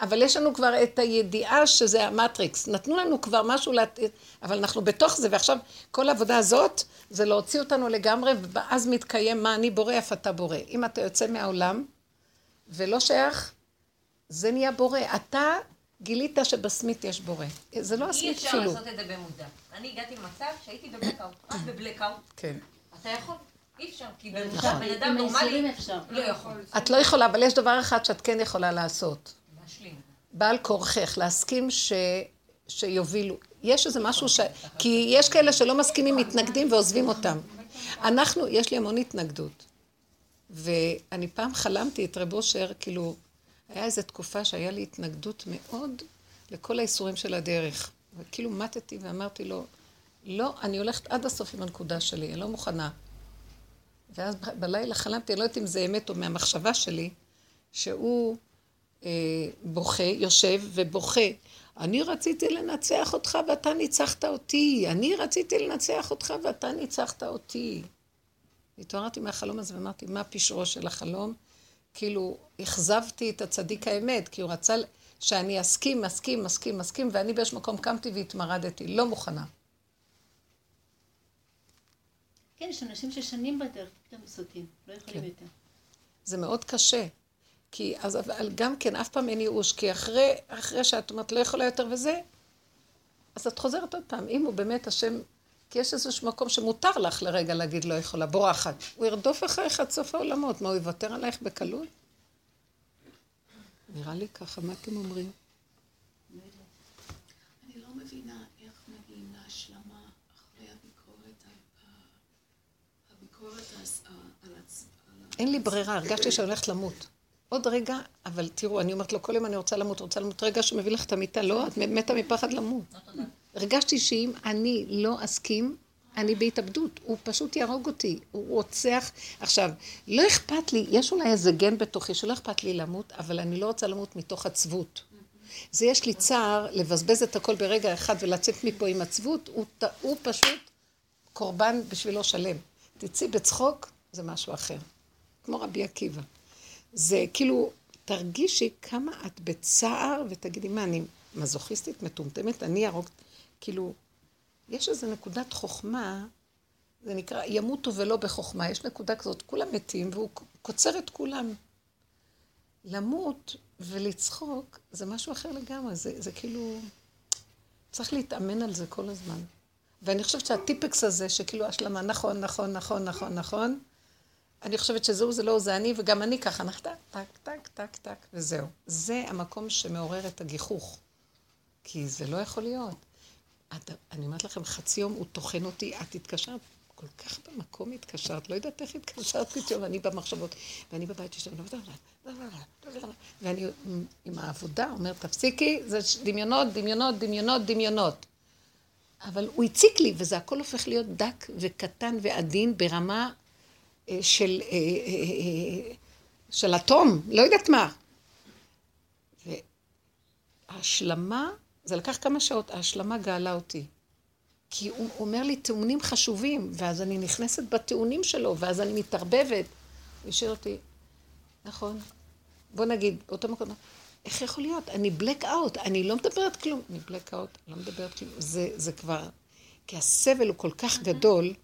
אבל יש לנו כבר את הידיעה שזה המטריקס. נתנו לנו כבר משהו, לה... אבל אנחנו בתוך זה, ועכשיו כל העבודה הזאת זה להוציא אותנו לגמרי, ואז מתקיים מה אני בורא, אף אתה בורא. אם אתה יוצא מהעולם ולא שייך, זה נהיה בורא. אתה גילית שבסמית יש בורא. זה לא אי הסמית אפשר אפילו. לעשות את זה במודע. אני הגעתי למצב שהייתי בבלקאוט, רק בבלקאוט. כן. אתה יכול? אי אפשר, כי אפשר, בן אדם נורמלי אפשר. לא יכול. את לא יכולה, אבל יש דבר אחד שאת כן יכולה לעשות. בעל כורכך, להסכים ש... שיובילו. יש איזה משהו ש... כי יש כאלה שלא מסכימים, מתנגדים ועוזבים אותם. אנחנו, יש לי המון התנגדות. ואני פעם חלמתי את רב אושר, כאילו, היה איזו תקופה שהיה לי התנגדות מאוד לכל האיסורים של הדרך. וכאילו מתתי ואמרתי לו, לא, אני הולכת עד הסוף עם הנקודה שלי, אני לא מוכנה. ואז ב- בלילה חלמתי, אני לא יודעת אם זה אמת או מהמחשבה שלי, שהוא בוכה, יושב ובוכה. אני רציתי לנצח אותך ואתה ניצחת אותי. אני רציתי לנצח אותך ואתה ניצחת אותי. התעוררתי מהחלום הזה ואמרתי, מה פשרו של החלום? כאילו, אכזבתי את הצדיק האמת, כי הוא רצה שאני אסכים, מסכים, מסכים, מסכים, ואני באיזשהו מקום קמתי והתמרדתי, לא מוכנה. כן, יש אנשים ששנים בדרך, פתאום סוטים, לא יכולים כן. יותר. זה מאוד קשה. כי אז, אבל גם כן, אף פעם אין ייאוש, כי אחרי, אחרי שאת אומרת, לא יכולה יותר וזה, אז את חוזרת עוד פעם. אם הוא באמת השם, כי יש איזשהו מקום שמותר לך לרגע להגיד לא יכולה, בורחת. הוא ירדוף אחריך עד סוף העולמות. מה, הוא יוותר עלייך בקלות? נראה לי ככה, מה אתם אומרים? אני לא מבינה איך מגיעים להשלמה אחרי הביקורת, על עצ... על ה- אין לי ברירה, הרגשתי שאני הולכת למות. עוד רגע, אבל תראו, אני אומרת לו, כל יום אני רוצה למות, רוצה למות, רגע שמביא לך את המיטה, לא, את מתה מפחד למות. הרגשתי שאם אני לא אסכים, אני בהתאבדות, הוא פשוט יהרוג אותי, הוא רוצח. עכשיו, לא אכפת לי, יש אולי איזה גן בתוכי שלא אכפת לי למות, אבל אני לא רוצה למות מתוך עצבות. זה יש לי צער לבזבז את הכל ברגע אחד ולצאת מפה עם עצבות, הוא, הוא פשוט קורבן בשבילו שלם. תצאי בצחוק, זה משהו אחר. כמו רבי עקיבא. זה כאילו, תרגישי כמה את בצער, ותגידי, מה, אני מזוכיסטית, מטומטמת, אני ארוג... כאילו, יש איזו נקודת חוכמה, זה נקרא, ימותו ולא בחוכמה. יש נקודה כזאת, כולם מתים, והוא קוצר את כולם. למות ולצחוק זה משהו אחר לגמרי, זה, זה כאילו... צריך להתאמן על זה כל הזמן. ואני חושבת שהטיפקס הזה, שכאילו השלמה, נכון, נכון, נכון, נכון, נכון, אני חושבת שזהו, זה לא, זה אני, וגם אני ככה, נחת, טק, טק, טק, טק, וזהו. זה המקום שמעורר את הגיחוך. כי זה לא יכול להיות. את, אני אומרת לכם, חצי יום הוא טוחן אותי, את התקשרת, כל כך במקום התקשרת, לא יודעת איך התקשרת פתאום, אני במחשבות, ואני בבית שלי, ואני עם העבודה אומרת, תפסיקי, זה דמיונות, דמיונות, דמיונות, דמיונות. אבל הוא הציק לי, וזה הכל הופך להיות דק וקטן ועדין ברמה של, אה, אה, אה, של אטום, לא יודעת מה. וההשלמה זה לקח כמה שעות, ההשלמה גאלה אותי. כי הוא אומר לי טיעונים חשובים, ואז אני נכנסת בטיעונים שלו, ואז אני מתערבבת. הוא השאיר אותי, נכון, בוא נגיד, אותו מקום, איך יכול להיות? אני בלק אאוט, אני לא מדברת כלום. אני בלק אאוט, לא מדברת כלום. זה, זה כבר, כי הסבל הוא כל כך גדול.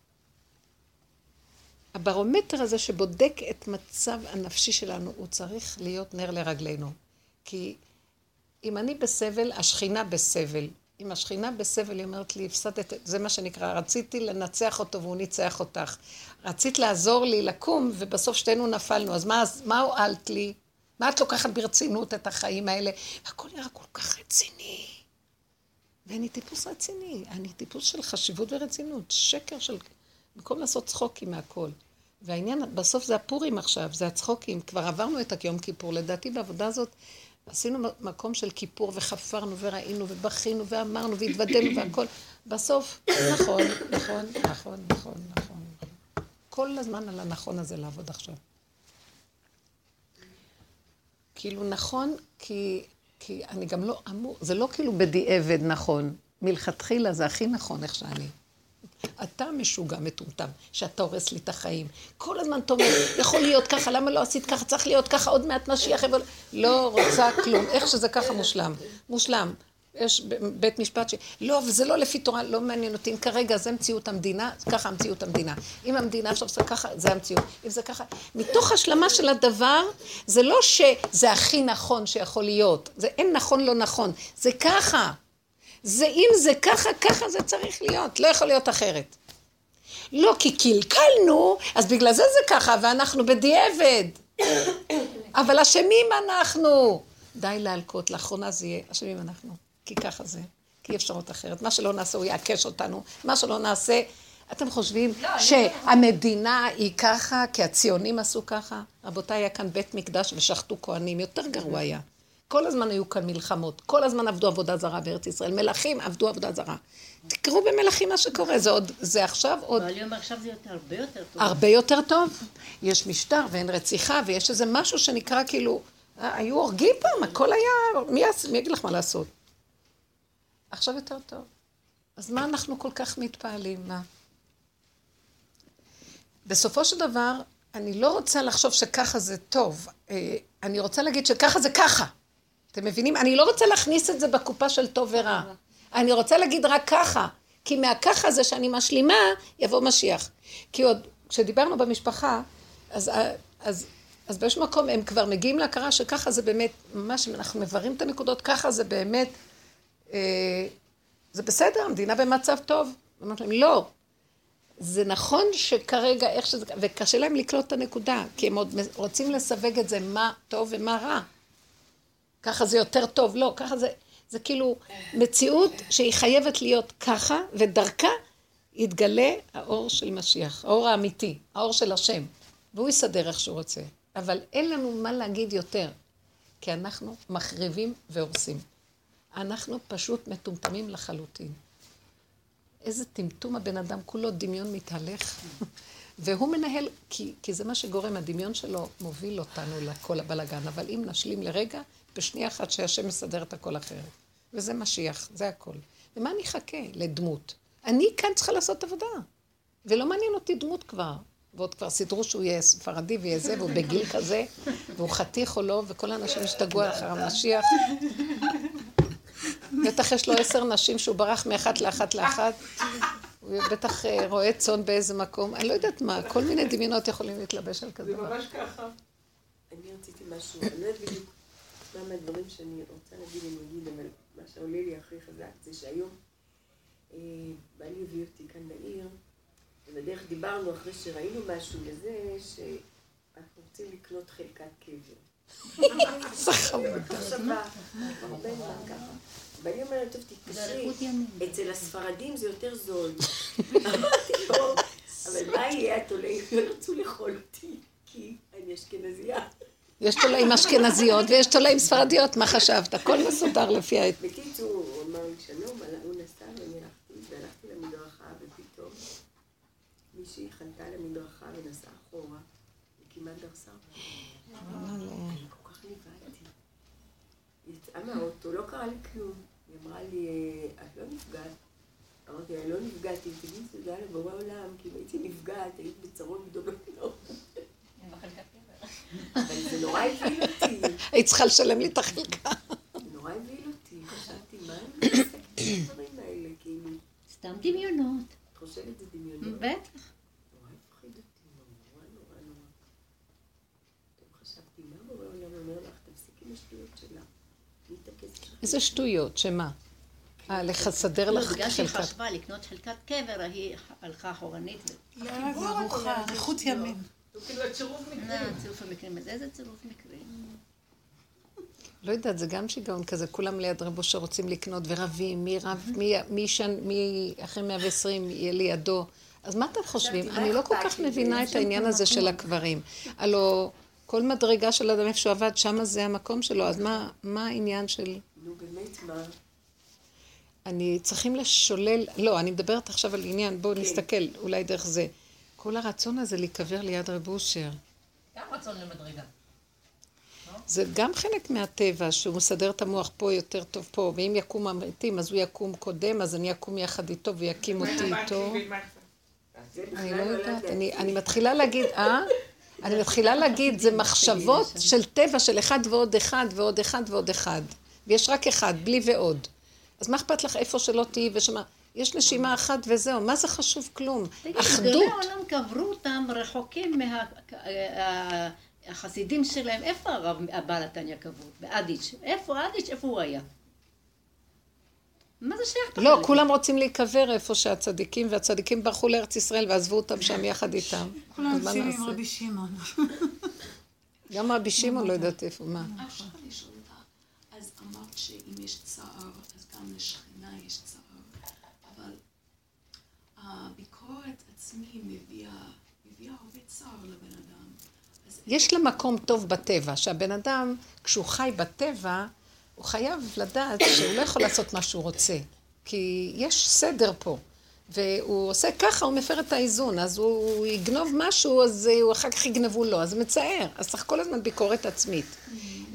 הברומטר הזה שבודק את מצב הנפשי שלנו, הוא צריך להיות נר לרגלינו. כי אם אני בסבל, השכינה בסבל. אם השכינה בסבל, היא אומרת לי, הפסדת, זה מה שנקרא, רציתי לנצח אותו והוא ניצח אותך. רצית לעזור לי לקום, ובסוף שתינו נפלנו, אז מה, מה הועלת לי? מה את לוקחת ברצינות את החיים האלה? הכל נראה כל כך רציני. ואני טיפוס רציני, אני טיפוס של חשיבות ורצינות, שקר של... במקום לעשות צחוקים מהכל. והעניין, בסוף זה הפורים עכשיו, זה הצחוקים. כבר עברנו את יום כיפור. לדעתי בעבודה הזאת עשינו מקום של כיפור וחפרנו וראינו ובכינו ואמרנו והתוודענו והכל. בסוף, נכון, נכון, נכון, נכון, נכון. כל הזמן על הנכון הזה לעבוד עכשיו. כאילו נכון, כי, כי אני גם לא אמור, זה לא כאילו בדיעבד נכון. מלכתחילה זה הכי נכון איך שאני. אתה משוגע מטומטם, שאתה הורס לי את החיים. כל הזמן אתה אומר, יכול להיות ככה, למה לא עשית ככה, צריך להיות ככה, עוד מעט משיח יבוא... לא רוצה כלום, איך שזה ככה מושלם. מושלם. יש בית משפט ש... לא, וזה לא לפי תורה, לא מעניין אותי. אם כרגע זה מציאות המדינה, ככה מציאות המדינה. אם המדינה עכשיו עושה ככה, זה המציאות. אם זה ככה... מתוך השלמה של הדבר, זה לא שזה הכי נכון שיכול להיות. זה אין נכון לא נכון. זה ככה. זה אם זה ככה, ככה זה צריך להיות. לא יכול להיות אחרת. לא, כי קלקלנו, אז בגלל זה זה ככה, ואנחנו בדיעבד. אבל אשמים אנחנו. די להלקות, לאחרונה זה יהיה, אשמים אנחנו. כי ככה זה, כי אי אפשרות אחרת. מה שלא נעשה הוא יעקש אותנו, מה שלא נעשה... אתם חושבים לא, שהמדינה היא ככה, כי הציונים עשו ככה? רבותיי, היה כאן בית מקדש ושחטו כהנים, יותר גרוע היה. כל הזמן היו כאן מלחמות, כל הזמן עבדו עבודה זרה בארץ ישראל, מלכים עבדו עבודה זרה. תקראו במלכים מה שקורה, זה עוד, זה עכשיו עוד... אבל היום עכשיו זה יותר, הרבה יותר טוב. הרבה יותר טוב. יש משטר ואין רציחה, ויש איזה משהו שנקרא כאילו, אה, היו הורגים פעם, הכל היה, מי, מי יגיד לך מה לעשות? עכשיו יותר טוב. אז מה אנחנו כל כך מתפעלים? מה? בסופו של דבר, אני לא רוצה לחשוב שככה זה טוב. אה, אני רוצה להגיד שככה זה ככה. אתם מבינים? אני לא רוצה להכניס את זה בקופה של טוב ורע. אני רוצה להגיד רק ככה. כי מהככה הזה שאני משלימה, יבוא משיח. כי עוד, כשדיברנו במשפחה, אז, אז, אז באיזשהו מקום הם כבר מגיעים להכרה שככה זה באמת, ממש, אם אנחנו מבררים את הנקודות, ככה זה באמת אה, זה בסדר, המדינה במצב טוב. אמרתי להם, לא. זה נכון שכרגע איך שזה, וקשה להם לקלוט את הנקודה, כי הם עוד רוצים לסווג את זה מה טוב ומה רע. ככה זה יותר טוב, לא, ככה זה, זה כאילו מציאות שהיא חייבת להיות ככה, ודרכה יתגלה האור של משיח, האור האמיתי, האור של השם, והוא יסדר איך שהוא רוצה. אבל אין לנו מה להגיד יותר, כי אנחנו מחריבים והורסים. אנחנו פשוט מטומטמים לחלוטין. איזה טמטום הבן אדם, כולו דמיון מתהלך. והוא מנהל, כי, כי זה מה שגורם, הדמיון שלו מוביל אותנו לכל הבלגן. אבל אם נשלים לרגע, בשנייה אחת שהשם מסדר את הכל אחרת. וזה משיח, זה הכל. ומה אני אחכה? לדמות. אני כאן צריכה לעשות עבודה. ולא מעניין אותי דמות כבר. ועוד כבר סידרו שהוא יהיה ספרדי ויהיה זה, והוא בגיל כזה, והוא חתיך או לא, וכל האנשים השתגעו אחר המשיח. בטח יש לו עשר נשים שהוא ברח מאחת לאחת לאחת. הוא בטח אה, רואה צאן באיזה מקום. אני לא יודעת מה, כל מיני דמיונות יכולים להתלבש על כזה דבר. זה ממש ככה. אני רציתי משהו, אני לא יודעת בדיוק מה מהדברים שאני רוצה להגיד, אני אגיד, אבל מה שעולה לי הכי חזק זה שהיום אה, בעלי הביא אותי כאן לעיר, ובדרך דיברנו אחרי שראינו משהו לזה, שאנחנו רוצים לקנות חלקת קבר. ואני אומרת, טוב, תתקשרי, אצל הספרדים זה יותר זול. אמרתי לו, אבל מה יהיה התולעים? לא רצו לאכול אותי, כי אני אשכנזייה. יש תולעים אשכנזיות ויש תולעים ספרדיות, מה חשבת? הכל מסודר לפי העת. בקיצור, הוא אמר לי שלום, הוא נסע והלכתי למדרכה, ופתאום מישהי חנתה למדרכה ונסעה אחורה, וכמעט דרסה אני כל כך נבהלתי. יצאה מהאוטו, לא קרה לי כלום. היא אמרה לי, את לא נפגעת. אמרתי לה, לא נפגעתי, תגידי תודה לבורא עולם, כי אם הייתי נפגעת, היית בצרות גדולות מאוד. אבל זה נורא הבהיל אותי. היית צריכה לשלם לי את החלקה. נורא הבהיל אותי. חשבתי, מה אני מתעסקת בדברים האלה? כאילו, סתם דמיונות. את חושבת זה דמיונות? בטח. לך? איזה שטויות, שמה? אה, לסדר לא, לך בגלל שהיא חלקת. חשבה לקנות חלקת קבר, היא הלכה אחורנית. לא, זה ארוחה, אריכות ימים. זה כאילו הצירוף מקרים. לא, צירוף המקרים הזה, איזה צירוף מקרים? לא יודעת, זה גם שיגעון כזה, כולם ליד רבו שרוצים לקנות ורבים, מי רב, מי, מי, שן, מי אחרי 120 יהיה לידו. אז מה אתם חושבים? מה אני לא כל כך? מבינה את העניין הזה של הקברים. הלו, כל מדרגה של אדם איפה שהוא עבד, שמה זה המקום שלו, אז מה, מה העניין של... נו, באמת, מה? אני צריכים לשולל, לא, אני מדברת עכשיו על עניין, בואו נסתכל, אולי דרך זה. כל הרצון הזה להיקבר ליד רב אושר, גם רצון למדרגה. זה גם חלק מהטבע, שהוא מסדר את המוח פה יותר טוב פה, ואם יקום המתים, אז הוא יקום קודם, אז אני אקום יחד איתו ויקים אותי איתו. אני לא יודעת, אני מתחילה להגיד, אה? אני מתחילה להגיד, זה מחשבות של טבע של אחד ועוד אחד ועוד אחד ועוד אחד. ויש רק אחד, בלי ועוד. אז מה אכפת לך איפה שלא תהיי ושמה? יש נשימה אחת וזהו, מה זה חשוב כלום? תגיד, אחדות. גדולי העולם קברו אותם רחוקים מהחסידים שלהם. איפה הרב הבעל התניא קבור? באדיץ'. איפה אדיץ'? איפה הוא היה? מה זה שייך? לא, כולם רוצים להיקבר איפה שהצדיקים, והצדיקים ברחו לארץ ישראל ועזבו אותם שם יחד איתם. כולם מה עושים עם? רבי שמעון. גם רבי שמעון לא יודעת איפה, מה. אפשר לשאול אותך, אז אמרת שאם יש צער, אז גם לשכינה יש צער, אבל הביקורת עצמי מביאה, מביאה הרבה צער לבן אדם. יש לה מקום טוב בטבע, שהבן אדם, כשהוא חי בטבע, הוא חייב לדעת שהוא לא יכול לעשות מה שהוא רוצה. כי יש סדר פה. והוא עושה ככה, הוא מפר את האיזון. אז הוא יגנוב משהו, אז הוא אחר כך יגנבו לו. אז זה מצער. אז צריך כל הזמן ביקורת עצמית.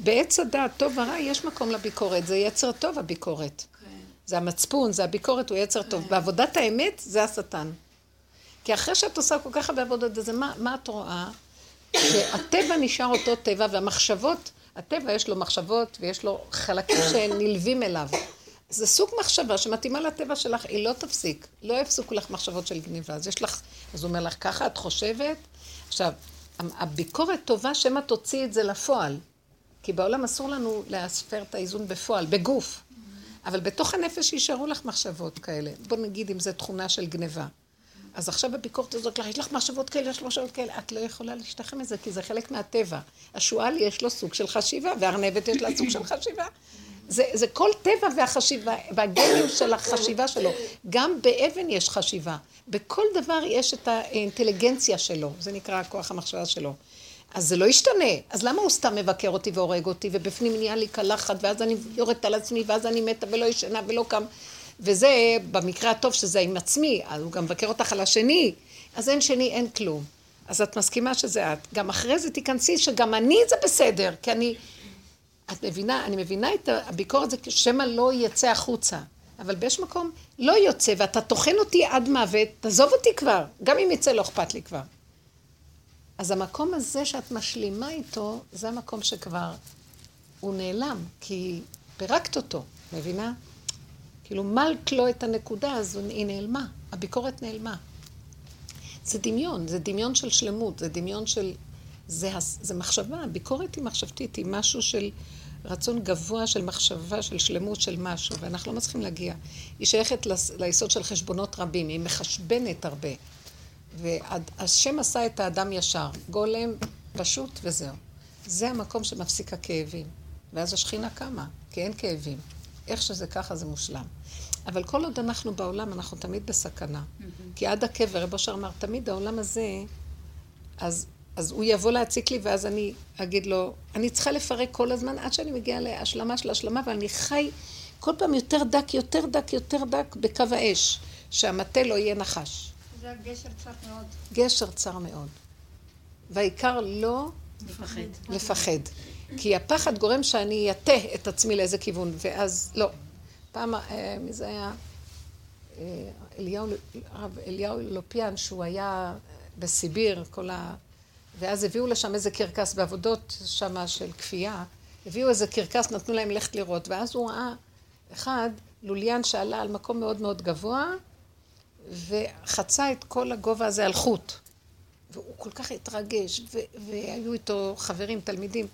בעץ הדעת, טוב ורע, יש מקום לביקורת. זה יצר טוב, הביקורת. זה המצפון, זה הביקורת, הוא יצר טוב. בעבודת האמת, זה השטן. כי אחרי שאת עושה כל כך הרבה עבודות, אז מה, מה את רואה? שהטבע נשאר אותו טבע, והמחשבות, הטבע יש לו מחשבות ויש לו חלקים שנלווים אליו. זה סוג מחשבה שמתאימה לטבע שלך, היא לא תפסיק. לא יפסיקו לך מחשבות של גניבה. אז יש לך, אז הוא אומר לך, ככה את חושבת? עכשיו, הביקורת טובה שמא תוציא את זה לפועל. כי בעולם אסור לנו להספר את האיזון בפועל, בגוף. אבל בתוך הנפש יישארו לך מחשבות כאלה. בוא נגיד אם זו תכונה של גניבה. אז עכשיו הביקורת הזאת, יש לך מחשבות כאלה, יש לך מחשבות כאלה, את לא יכולה להשתחרר מזה, כי זה חלק מהטבע. השועל יש לו סוג של חשיבה, והארנבת יש לה סוג של חשיבה. זה, זה כל טבע והחשיבה, והגנים של החשיבה שלו. גם באבן יש חשיבה. בכל דבר יש את האינטליגנציה שלו, זה נקרא כוח המחשבה שלו. אז זה לא ישתנה. אז למה הוא סתם מבקר אותי והורג אותי, ובפנים נהיה לי קלחת, ואז אני יורדת על עצמי, ואז אני מתה ולא ישנה ולא קם. וזה, במקרה הטוב שזה עם עצמי, אז הוא גם מבקר אותך על השני, אז אין שני, אין כלום. אז את מסכימה שזה את. גם אחרי זה תיכנסי שגם אני זה בסדר, כי אני... את מבינה, אני מבינה את הביקורת זה שמא לא יצא החוצה. אבל באיש מקום לא יוצא, ואתה טוחן אותי עד מוות, תעזוב אותי כבר. גם אם יצא לא אכפת לי כבר. אז המקום הזה שאת משלימה איתו, זה המקום שכבר הוא נעלם, כי פירקת אותו, מבינה? כאילו מלת לו את הנקודה, אז היא נעלמה, הביקורת נעלמה. זה דמיון, זה דמיון של שלמות, זה דמיון של... זה, זה מחשבה, ביקורת היא מחשבתית, היא משהו של רצון גבוה של מחשבה, של שלמות של משהו, ואנחנו לא מצליחים להגיע. היא שייכת ליסוד של חשבונות רבים, היא מחשבנת הרבה. והשם עשה את האדם ישר, גולם פשוט וזהו. זה המקום שמפסיק הכאבים. ואז השכינה קמה, כי אין כאבים. איך שזה ככה זה מושלם. אבל כל עוד אנחנו בעולם, אנחנו תמיד בסכנה. כי עד הקבר, רב אושר אמר, תמיד העולם הזה, אז, אז הוא יבוא להציק לי, ואז אני אגיד לו, אני צריכה לפרק כל הזמן עד שאני מגיעה להשלמה של השלמה, ואני חי כל פעם יותר דק, יותר דק, יותר דק בקו האש, שהמטה לא יהיה נחש. זה הגשר צר מאוד. גשר צר מאוד. והעיקר לא לפחד. לפחד. כי הפחד גורם שאני אטה את עצמי לאיזה כיוון, ואז לא. פעם, אה, מי זה היה? אה, אליהו, הרב אליהו לופיאן, שהוא היה בסיביר, כל ה... ואז הביאו לשם איזה קרקס בעבודות שמה של כפייה. הביאו איזה קרקס, נתנו להם ללכת לראות, ואז הוא ראה אחד, לוליין שעלה על מקום מאוד מאוד גבוה, וחצה את כל הגובה הזה על חוט. והוא כל כך התרגש, והיו איתו חברים, תלמידים.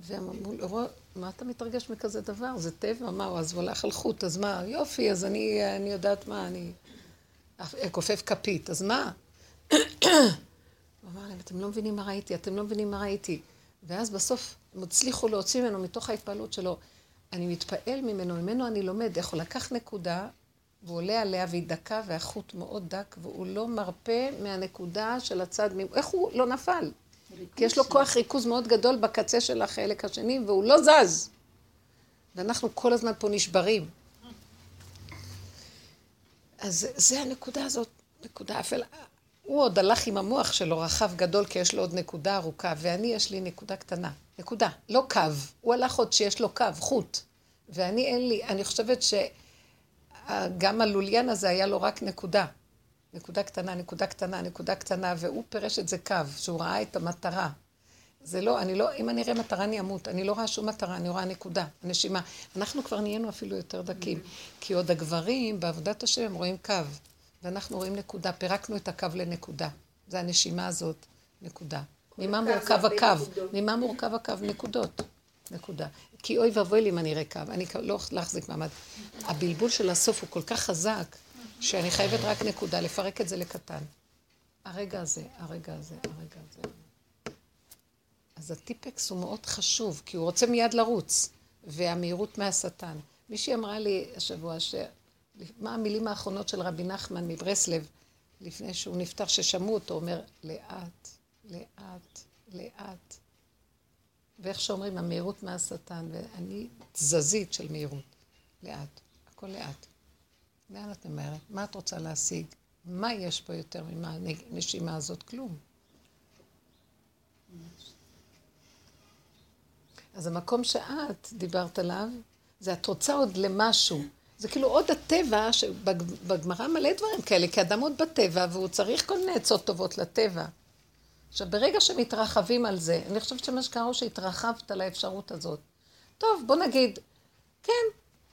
והם אמרו לו, מה אתה מתרגש מכזה דבר? זה טבע, מה הוא? אז הוא הלך על חוט, אז מה? יופי, אז אני, אני יודעת מה, אני כופף כפית, אז מה? הוא אמר להם, אתם לא מבינים מה ראיתי, אתם לא מבינים מה ראיתי. ואז בסוף הם הצליחו להוציא ממנו, מתוך ההתפעלות שלו, אני מתפעל ממנו, ממנו אני לומד איך הוא לקח נקודה, והוא עולה עליה והיא דקה והחוט מאוד דק, והוא לא מרפה מהנקודה של הצד, איך הוא לא נפל? כי יש לו כוח ריכוז מאוד גדול בקצה של החלק השני, והוא לא זז. ואנחנו כל הזמן פה נשברים. אז זה הנקודה הזאת, נקודה אפלה. הוא עוד הלך עם המוח שלו רחב גדול, כי יש לו עוד נקודה ארוכה, ואני יש לי נקודה קטנה. נקודה, לא קו. הוא הלך עוד שיש לו קו, חוט. ואני אין לי, אני חושבת שגם הלוליין הזה היה לו רק נקודה. נקודה קטנה, נקודה קטנה, נקודה קטנה, והוא פירש את זה קו, שהוא ראה את המטרה. זה לא, אני לא, אם אני אראה מטרה אני אמות, אני לא רואה שום מטרה, אני רואה נקודה, הנשימה. אנחנו כבר נהיינו אפילו יותר דקים, כי עוד הגברים בעבודת השם הם רואים קו, ואנחנו רואים נקודה, פירקנו את הקו לנקודה. זה הנשימה הזאת, נקודה. ממה מורכב הקו? ממה מורכב הקו? נקודות. נקודה. כי אוי ואבוי לי אם אני אראה קו, אני לא להחזיק מעמד. הבלבול של הסוף הוא כל כך חזק, שאני חייבת רק נקודה, לפרק את זה לקטן. הרגע הזה, הרגע הזה, הרגע הזה. אז הטיפקס הוא מאוד חשוב, כי הוא רוצה מיד לרוץ, והמהירות מהשטן. מישהי אמרה לי השבוע, ש... מה המילים האחרונות של רבי נחמן מברסלב, לפני שהוא נפטר, ששמעו אותו, אומר, לאט, לאט, לאט. ואיך שאומרים, המהירות מהשטן, ואני תזזית של מהירות. לאט, הכל לאט. לאן את ממהרת? מה את רוצה להשיג? מה יש פה יותר ממה הזאת? כלום. אז המקום שאת דיברת עליו, זה את רוצה עוד למשהו. זה כאילו עוד הטבע, שבגמרא מלא דברים כאלה, כי אדם עוד בטבע, והוא צריך כל מיני עצות טובות לטבע. עכשיו, ברגע שמתרחבים על זה, אני חושבת שמה שקרה הוא שהתרחבת לאפשרות הזאת. טוב, בוא נגיד, כן,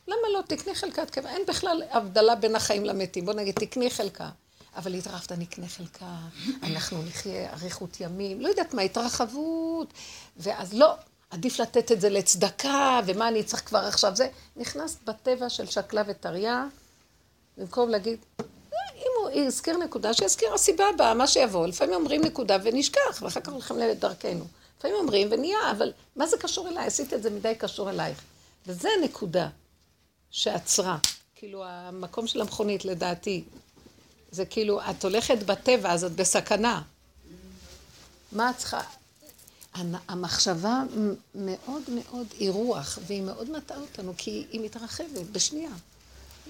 למה לא? תקני חלקת קבר. אין בכלל הבדלה בין החיים למתים. בוא נגיד, תקני חלקה. אבל התרחבת, נקנה חלקה, אנחנו נחיה אריכות ימים, לא יודעת מה, התרחבות. ואז לא, עדיף לתת את זה לצדקה, ומה אני צריך כבר עכשיו זה. נכנסת בטבע של שקלה וטריה, במקום להגיד, יזכיר נקודה, שיזכיר הסיבה הבאה, מה שיבוא. לפעמים אומרים נקודה ונשכח, ואחר כך הולכים לדרכנו. לפעמים אומרים ונהיה, אבל מה זה קשור אליי? עשית את זה מדי קשור אלייך. וזה נקודה. שעצרה. כאילו, המקום של המכונית, לדעתי, זה כאילו, את הולכת בטבע, אז את בסכנה. מה את צריכה? המחשבה מאוד מאוד היא רוח, והיא מאוד מטעה אותנו, כי היא מתרחבת בשנייה.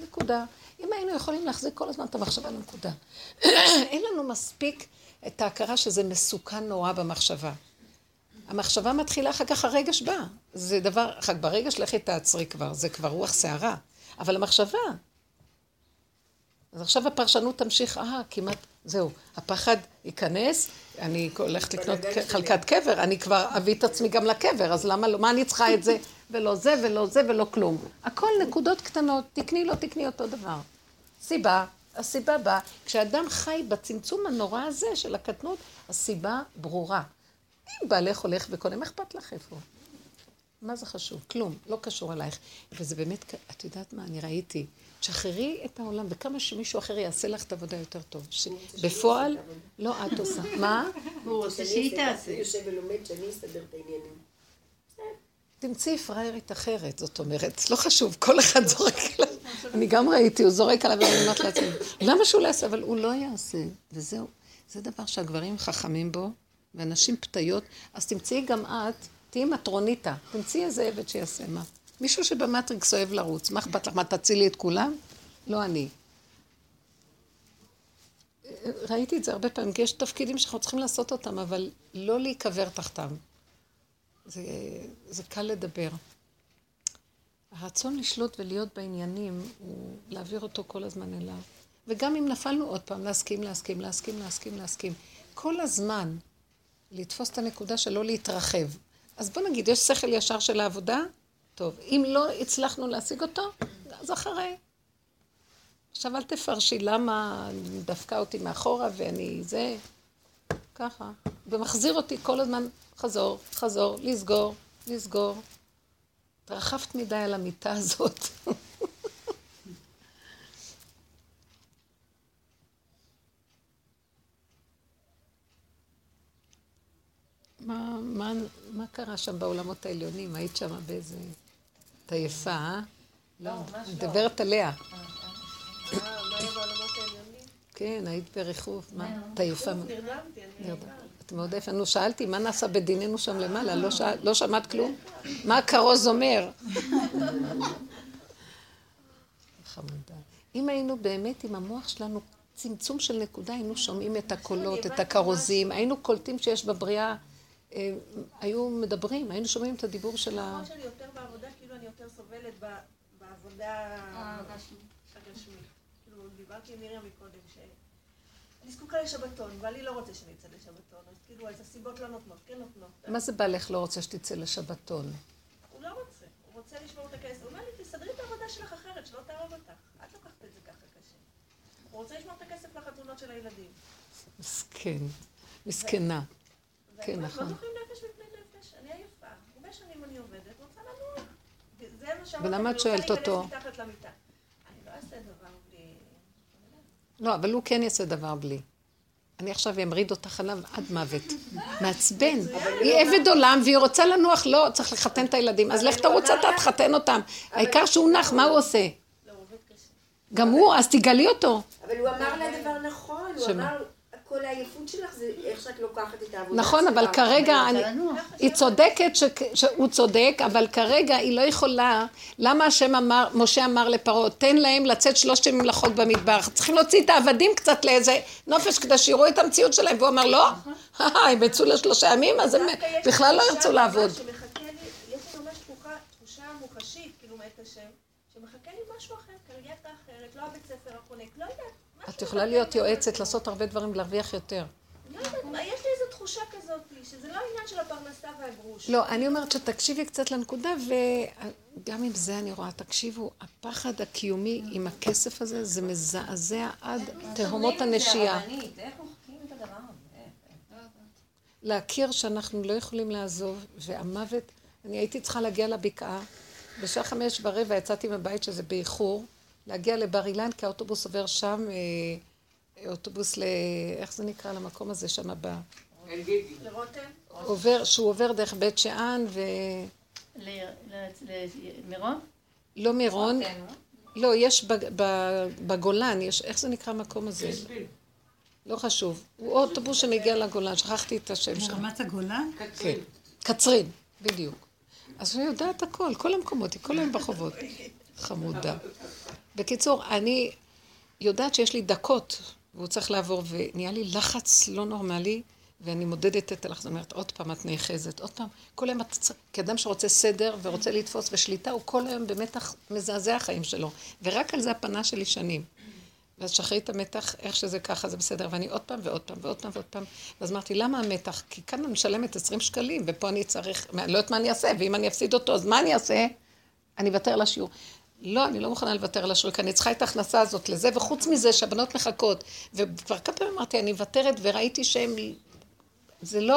נקודה. אם היינו יכולים להחזיק כל הזמן את המחשבה לנקודה. אין לנו מספיק את ההכרה שזה מסוכן נורא במחשבה. המחשבה מתחילה, אחר כך הרגש בא. זה דבר, אחר ברגש לכי תעצרי כבר, זה כבר רוח סערה. אבל המחשבה, אז עכשיו הפרשנות תמשיך, אה, כמעט, זהו, הפחד ייכנס, אני הולכת לקנות חלקת קבר, אני כבר אביא את עצמי גם לקבר, אז למה לא, מה אני צריכה את זה, ולא זה, ולא זה, ולא כלום. הכל נקודות קטנות, תקני, לא תקני אותו דבר. סיבה, הסיבה באה, כשאדם חי בצמצום הנורא הזה של הקטנות, הסיבה ברורה. אם בעלך הולך וקונה, מה אכפת לך איפה? מה זה חשוב? כלום, לא קשור אלייך. וזה באמת, את יודעת מה, אני ראיתי, תשחררי את העולם, וכמה שמישהו אחר יעשה לך את העבודה יותר טוב. בפועל, לא את עושה. מה? הוא רוצה שהיא תעשה. יושב ולומד שאני אסתדר את העניינים. תמצאי פריירית אחרת, זאת אומרת, לא חשוב, כל אחד זורק עליו. אני גם ראיתי, הוא זורק עליו ואני אומרת לעצמי, למה שהוא לא יעשה? אבל הוא לא יעשה, וזהו. זה דבר שהגברים חכמים בו, ואנשים פתיות, אז תמצאי גם את, תהיי מטרוניתה, תמצאי איזה עבד שיעשה מה. מישהו שבמטריקס אוהב לרוץ, מה אכפת לך? מה, תצילי את כולם? לא אני. ראיתי את זה הרבה פעמים, כי יש תפקידים שאנחנו צריכים לעשות אותם, אבל לא להיקבר תחתם. זה, זה קל לדבר. הרצון לשלוט ולהיות בעניינים, הוא להעביר אותו כל הזמן אליו. וגם אם נפלנו עוד פעם, להסכים, להסכים, להסכים, להסכים, להסכים. כל הזמן לתפוס את הנקודה של לא להתרחב. אז בוא נגיד, יש שכל ישר של העבודה? טוב. אם לא הצלחנו להשיג אותו, אז אחרי. עכשיו אל תפרשי למה דפקה אותי מאחורה ואני זה, ככה. ומחזיר אותי כל הזמן, חזור, חזור, לסגור, לסגור. התרחבת מדי על המיטה הזאת. מה, מה, מה קרה שם בעולמות העליונים? היית שם באיזה... את עייפה, אה? לא, מדברת עליה. אה, מה היה בעולמות העליונים? כן, היית בריחוף. מה? את עייפה. נרדמתי, אני נרדמת. את מאוד יפה. נו, שאלתי, מה נעשה בדיננו שם למעלה? לא לא שמעת כלום? מה הכרוז אומר? חמודה. אם היינו באמת עם המוח שלנו, צמצום של נקודה, היינו שומעים את הקולות, את הכרוזים, היינו קולטים שיש בבריאה, אה, היו מדברים, היינו שומעים את הדיבור של ה... המוח שלי יותר בעבודה, כאילו אני יותר סובלת בעבודה הגשמית. כאילו, דיברתי עם מרים מקודם, ש... אני זקוקה לשבתון, ואני לא רוצה שאני אצא לשבתון, אז כאילו, אז הסיבות לא נותנות, כן נותנות. מה זה בעלך לא רוצה שתצא לשבתון? הוא לא רוצה, הוא רוצה לשמור את הכסף. הוא אומר לי, תסדרי את העבודה שלך אחרת, שלא תהרוג אותך. את לוקחת את זה ככה קשה. הוא רוצה לשמור את הכסף לחתונות של הילדים. מסכן, מסכנה. כן, נכון. לא זוכרים נפש מפני נפש, אני עייפה. הרבה שנים אני עובדת, רוצה לנוע. זה מה שאמרתי, ולמה את שואלת אותו? אני לא אעשה דבר. לא, אבל הוא כן יעשה דבר בלי. אני עכשיו אמריד אותך עליו עד מוות. מעצבן. היא עבד עולם והיא רוצה לנוח, לא, צריך לחתן את הילדים. אז לך תרוץ אתה, תחתן אותם. העיקר שהוא נח, מה הוא עושה? לא. גם הוא, אז תגלי אותו. אבל הוא אמר לה דבר נכון, הוא? אמר, כל העייפות שלך זה איך שאת לוקחת את העבודה נכון, אבל שלך." כרגע, אני-. היא צודקת ש- שהוא צודק, אבל כרגע היא לא יכולה, למה השם אמר, משה אמר לפרעה, תן להם לצאת שלושת ימים לחוק במדבר, צריכים להוציא את העבדים קצת לאיזה נופש כדי שיראו את המציאות שלהם, והוא אמר לא, הם יצאו לשלושה ימים, אז הם בכלל לא ירצו לעבוד. שמחכה לי, יש לי ממש תחושה, תחושה מוחשית, כאילו מאת השם, שמחכה לי משהו אחר, קרייתה אחרת, לא הבית ספר החונק, לא יודעת. משהו את יכולה להיות יועצת. לעשות הרבה דברים, להרוויח יותר. לא יודעת, יש לי איזו תחושה כזאת, שזה לא העניין של הפרנסה והגרוש. לא, אני אומרת שתקשיבי קצת לנקודה, וגם עם זה אני רואה, תקשיבו, הפחד הקיומי עם הכסף הזה, זה מזעזע עד תהומות הנשייה. את הדבר הזה? להכיר שאנחנו לא יכולים לעזוב, והמוות, אני הייתי צריכה להגיע לבקעה, בשעה חמש ורבע יצאתי מהבית שזה באיחור, להגיע לבר אילן, כי האוטובוס עובר שם, אה, אוטובוס ל... איך זה נקרא למקום הזה שם הבא? גידי. לרותם? עובר, שהוא עובר דרך בית שאן, ל- למירון? לא מירון, לא, יש בג- ב- בגולן, יש, איך זה נקרא המקום הזה? לא חשוב. הוא אוטובוס שמגיע לגולן, שכחתי את השם שם. ברמת הגולן? כן. קצרין, בדיוק. אז אני יודעת הכל, כל המקומות, היא כל היום בחובות. חמודה. בקיצור, אני יודעת שיש לי דקות, והוא צריך לעבור, ונהיה לי לחץ לא נורמלי, ואני מודדת את הלחץ, אני אומרת, עוד פעם את נאחזת, עוד פעם. כל היום את צריכה, כאדם שרוצה סדר ורוצה לתפוס ושליטה, הוא כל היום במתח מזעזע החיים שלו. ורק על זה הפנה שלי שנים. ואז שחררי את המתח, איך שזה ככה, זה בסדר. ואני עוד פעם ועוד פעם ועוד פעם ועוד פעם. ואז אמרתי, למה המתח? כי כאן אני משלמת 20 שקלים, ופה אני צריך, לא יודעת מה אני אעשה, ואם אני אפסיד אותו, אז מה אני אעשה? אני אוותר על השיעור. לא, אני לא מוכנה לוותר על כי אני צריכה את ההכנסה הזאת לזה, וחוץ מזה שהבנות מחכות. וכבר כמה פעמים אמרתי, אני מוותרת, וראיתי שהם... זה לא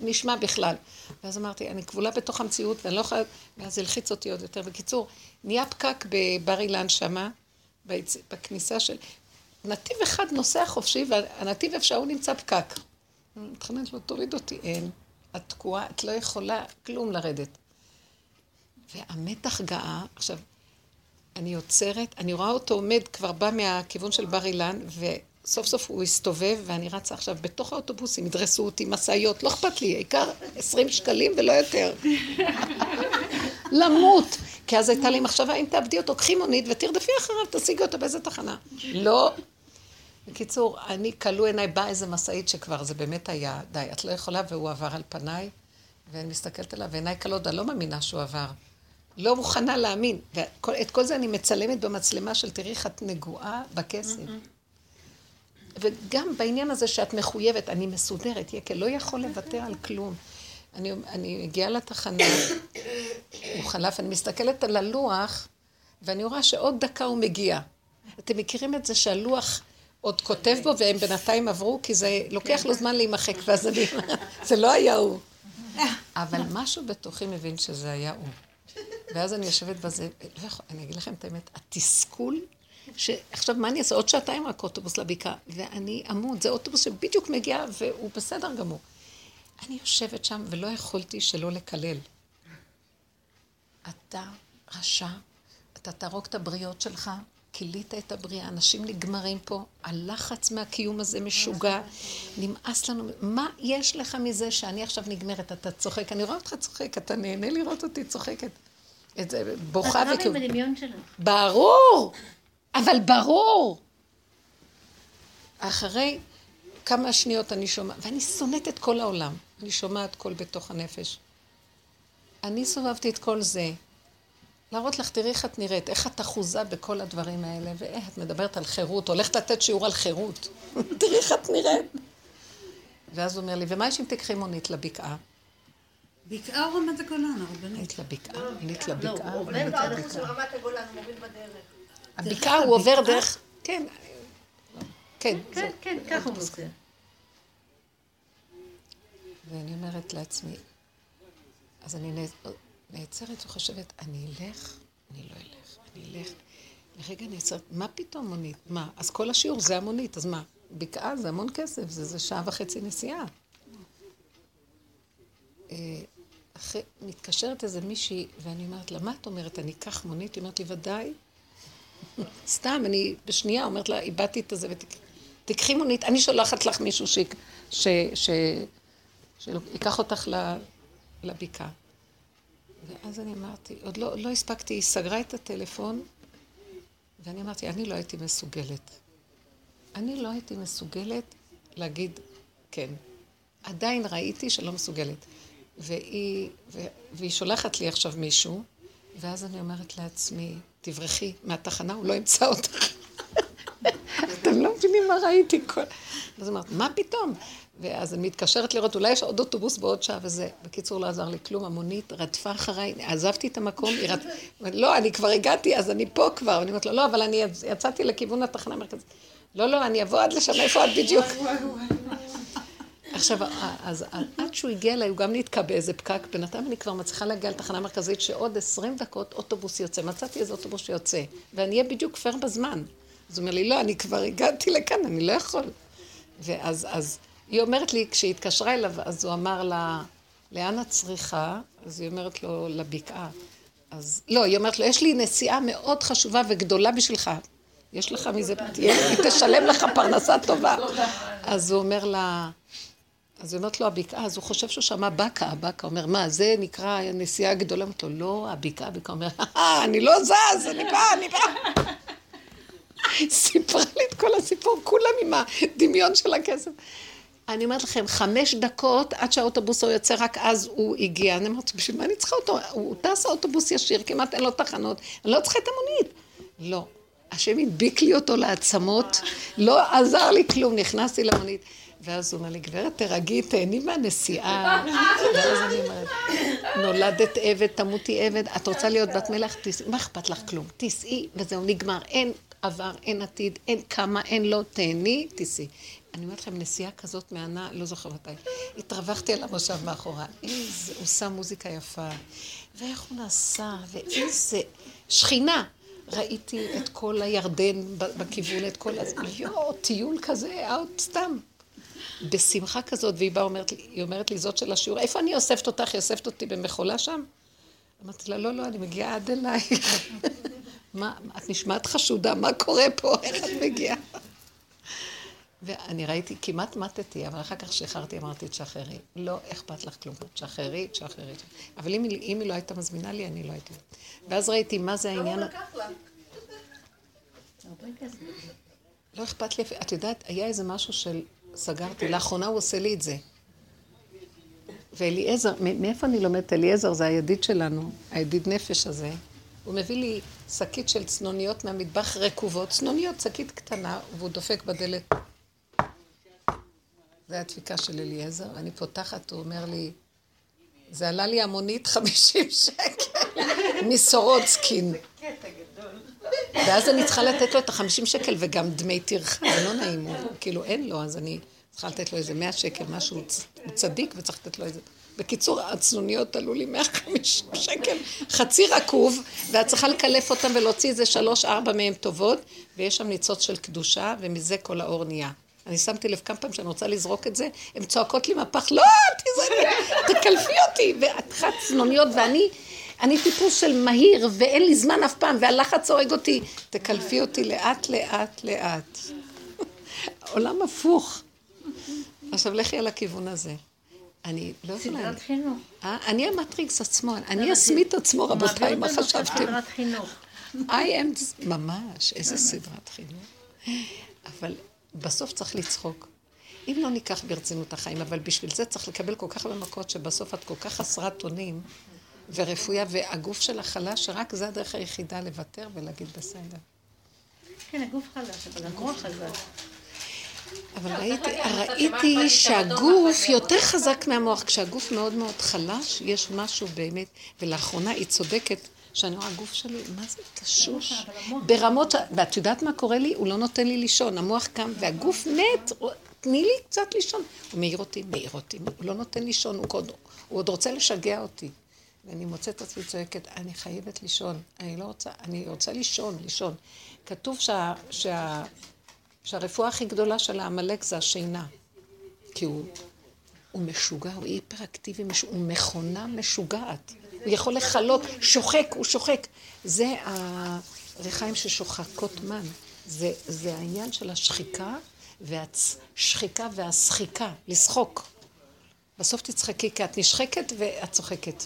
נשמע בכלל. ואז אמרתי, אני כבולה בתוך המציאות, ואני לא יכולה... ואז זה הלחיץ אותי עוד יותר. בקיצור, נהיה פקק בבר אילן שמה, ביצ... בכניסה של... נתיב אחד נוסע חופשי, והנתיב איפה שההוא נמצא פקק. אני מתחננת לו, תוריד אותי. אין. את תקועה, את לא יכולה כלום לרדת. והמתח גאה, עכשיו, אני עוצרת, אני רואה אותו עומד, כבר בא מהכיוון של בר אילן, וסוף סוף הוא הסתובב, ואני רצה עכשיו בתוך האוטובוסים, ידרסו אותי, משאיות, לא אכפת לי, העיקר 20 שקלים ולא יותר. למות. כי אז הייתה לי מחשבה, אם תאבדי אותו, קחי מונית ותרדפי אחריו, תשיגי אותו באיזה תחנה. לא. בקיצור, אני, כלו עיניי, באה איזה משאית שכבר, זה באמת היה, די, את לא יכולה, והוא עבר על פניי, ואני מסתכלת עליו, ועיניי כלות, אני לא מאמינה שהוא עבר. לא מוכנה להאמין. ואת כל זה אני מצלמת במצלמה של תראי איך את נגועה בכסף. וגם בעניין הזה שאת מחויבת, אני מסודרת, יקל לא יכול לוותר על כלום. אני, אני מגיעה לתחנה, הוא חלף, אני מסתכלת על הלוח, ואני רואה שעוד דקה הוא מגיע. אתם מכירים את זה שהלוח עוד כותב בו, והם בינתיים עברו, כי זה לוקח לו זמן להימחק, ואז אני... זה לא היה הוא. אבל משהו בתוכי מבין שזה היה הוא. ואז אני יושבת בזה, לא יכול, אני אגיד לכם את האמת, התסכול, שעכשיו מה אני אעשה? עוד שעתיים רק אוטובוס לבקעה, ואני עמוד, זה אוטובוס שבדיוק מגיע והוא בסדר גמור. אני יושבת שם ולא יכולתי שלא לקלל. אתה רשע, אתה תהרוג את הבריות שלך, כילית את הבריאה, אנשים נגמרים פה, הלחץ מהקיום הזה משוגע, נמאס לנו, מה יש לך מזה שאני עכשיו נגמרת, אתה צוחק, אני רואה אותך צוחק, אתה נהנה לראות אותי צוחקת. את זה, בוכה וכאילו... וכאילו... את בדמיון שלך. ברור, אבל ברור. אחרי כמה שניות אני שומעת, ואני שונאת את כל העולם, אני שומעת קול בתוך הנפש. אני סובבתי את כל זה. להראות לך, תראי איך את נראית, איך את אחוזה בכל הדברים האלה, ואיך את מדברת על חירות, הולכת לתת שיעור על חירות. תראי איך את נראית. ואז הוא אומר לי, ומה יש אם תקחי מונית לבקעה? בקעה או רמת הגולן, הרבנית? היית לבקעה, עלית לבקעה. הוא עובר עלית באוטובוס של. רמת הגולן, הוא מוביל בדרך. הבקעה הוא עובר דרך, כן, כן, כן, כן, ככה הוא עושה. ואני אומרת לעצמי, אז אני נע- נעצרת וחושבת, אני אלך, אני לא אלך, אני אלך. לרגע נעצרת, מה פתאום מונית? מה? אז כל השיעור זה המונית, אז מה? בקעה זה המון כסף, זה, זה שעה וחצי נסיעה. אחרי, מתקשרת איזה מישהי, ואני אומרת לה, מה את אומרת, אני אקח מונית? היא אומרת לי, ודאי. סתם, אני בשנייה אומרת לה, איבדתי את הזה, ותקחי מונית, אני שולחת לך מישהו ש... ש... ש... שייקח אותך ל- לבקעה. ואז אני אמרתי, עוד לא, לא הספקתי, היא סגרה את הטלפון, ואני אמרתי, אני לא הייתי מסוגלת. אני לא הייתי מסוגלת להגיד כן. עדיין ראיתי שלא מסוגלת. והיא, והיא שולחת לי עכשיו מישהו, ואז אני אומרת לעצמי, תברחי מהתחנה, הוא לא ימצא אותך. אתם לא מבינים מה ראיתי כל... אז אמרת, מה פתאום? ואז אני מתקשרת לראות, אולי יש עוד אוטובוס בעוד שעה וזה. בקיצור, לא עזר לי כלום, המונית רדפה אחריי, עזבתי את המקום, היא רדפה... לא, אני כבר הגעתי, אז אני פה כבר. אני אומרת לו, לא, אבל אני יצאתי לכיוון התחנה המרכזית. לא, לא, אני אבוא עד לשם, איפה את בדיוק? עכשיו, אז עד שהוא הגיע אליי, הוא גם נתקע באיזה פקק. בינתיים אני כבר מצליחה להגיע לתחנה המרכזית, שעוד עשרים דקות אוטובוס יוצא. מצאתי איזה אוטובוס שיוצא, ואני אהיה בדיוק פייר בזמן. אז הוא אומר לי, לא, אני כבר הגעתי לכאן, אני לא יכול. ואז אז, היא אומרת לי, כשהיא התקשרה אליו, אז הוא אמר לה, לאן את צריכה? אז היא אומרת לו, לבקעה. אז לא, היא אומרת לו, יש לי נסיעה מאוד חשובה וגדולה בשבילך. יש לך מזה, היא תשלם לך פרנסה טובה. אז הוא אומר לה, אז היא אומרת לו, הבקעה, אז הוא חושב שהוא שמע בקעה, בקעה, אומר, מה, זה נקרא נסיעה גדולה? אומרת לו, לא, הבקעה, הבקעה, אומר, "אה, אני לא זז, אני באה, אני באה. סיפרה לי את כל הסיפור, כולם עם הדמיון של הכסף. אני אומרת לכם, חמש דקות עד שהאוטובוס הוא יוצא, רק אז הוא הגיע. אני אומרת, בשביל מה אני צריכה אותו? הוא טס האוטובוס ישיר, כמעט אין לו תחנות, אני לא צריכה את המונית. לא. השם הדביק לי אותו לעצמות, לא עזר לי כלום, נכנסתי למונית. ואז הוא אומר לי, גברת, תרגי, תהני מהנסיעה. ואז אני אומרת, נולדת עבד, תמותי עבד, את רוצה להיות בת מלך, מה אכפת לך כלום? תיסעי, וזהו, נגמר. אין עבר, אין עתיד, אין כמה, אין לא, תהני, תיסעי. אני אומרת לכם, נסיעה כזאת מהנה, לא זוכר מתי. התרווחתי על המושב מאחורה. איזה, הוא שם מוזיקה יפה. ואיך הוא נסע, ואיזה... שכינה. ראיתי את כל הירדן בכיוון, את כל... הז- יואו, טיול כזה, אאוט סתם. בשמחה כזאת, והיא באה, אומרת היא אומרת לי, זאת של השיעור, איפה אני אוספת אותך? היא אוספת אותי במחולה שם? אמרתי לה, לא, לא, אני מגיעה עד אלייך. מה, את נשמעת חשודה, מה קורה פה? איך את מגיעה? ואני ראיתי, כמעט מתתי, אבל אחר כך שחררתי, אמרתי, תשחררי. לא אכפת לך כלום, תשחררי, תשחררי. אבל אם אם היא לא הייתה מזמינה לי, אני לא הייתי. ואז ראיתי מה זה העניין... כסף. לא אכפת לי, את יודעת, היה איזה משהו של סגרתי, לאחרונה הוא עושה לי את זה. ואליעזר, מאיפה אני לומדת? אליעזר זה הידיד שלנו, הידיד נפש הזה. הוא מביא לי שקית של צנוניות מהמטבח רקובות, צנוניות, שקית קטנה, והוא דופק בדלת. זה הדפיקה של אליעזר, אני פותחת, הוא אומר לי, זה עלה לי המונית 50 שקל מסורוצקין. ואז אני צריכה לתת לו את החמישים שקל וגם דמי טרחה, זה לא נעים, הוא כאילו אין לו, אז אני צריכה לתת לו איזה מאה שקל, משהו, הוא צדיק וצריך לתת לו איזה... בקיצור, הצנוניות עלו לי 150 שקל, חצי רקוב, ואת צריכה לקלף אותם ולהוציא איזה שלוש, ארבע מהם טובות, ויש שם ניצוץ של קדושה, ומזה כל האור נהיה. אני שמתי לב כמה פעמים שאני רוצה לזרוק את זה, הן צועקות לי מהפח, לא, תקלפי אותי, ואת חת צנוניות, ואני, אני טיפוס של מהיר, ואין לי זמן אף פעם, והלחץ הורג אותי, תקלפי אותי לאט, לאט, לאט. עולם הפוך. עכשיו לכי על הכיוון הזה. אני לא יכולה... סדרת חינוך. אה? אני המטריקס עצמו, אני הסמית עצמו, רבותיי, מה חשבתם? סדרת חינוך. I am, ממש, איזה סדרת חינוך. אבל בסוף צריך לצחוק. אם לא ניקח ברצינות החיים, אבל בשביל זה צריך לקבל כל כך הרבה מכות, שבסוף את כל כך חסרת אונים ורפויה, והגוף שלך חלש, שרק זה הדרך היחידה לוותר ולהגיד בסדר. כן, הגוף חלש, אבל המוח חזק. אבל ראיתי, שהגוף יותר חזק מהמוח. כשהגוף מאוד מאוד חלש, יש משהו באמת, ולאחרונה היא צודקת, שאני רואה, הגוף שלי, מה זה תשוש? ברמות. ואת יודעת מה קורה לי? הוא לא נותן לי לישון, המוח קם, והגוף מת, תני לי קצת לישון. הוא מעיר אותי, מעיר אותי, הוא לא נותן לישון, הוא עוד רוצה לשגע אותי. ואני מוצאת את עצמי צועקת, אני חייבת לישון, אני לא רוצה, אני רוצה לישון, לישון. כתוב שה, שה, שהרפואה הכי גדולה של העמלק זה השינה. כי הוא, הוא משוגע, הוא היפראקטיבי, הוא מכונה משוגעת. הוא יכול לכלות, שוחק, הוא שוחק. זה הריחיים ששוחקות מן. זה, זה העניין של השחיקה, והשחיקה והשחיקה, לשחוק. בסוף תצחקי, כי את נשחקת ואת צוחקת.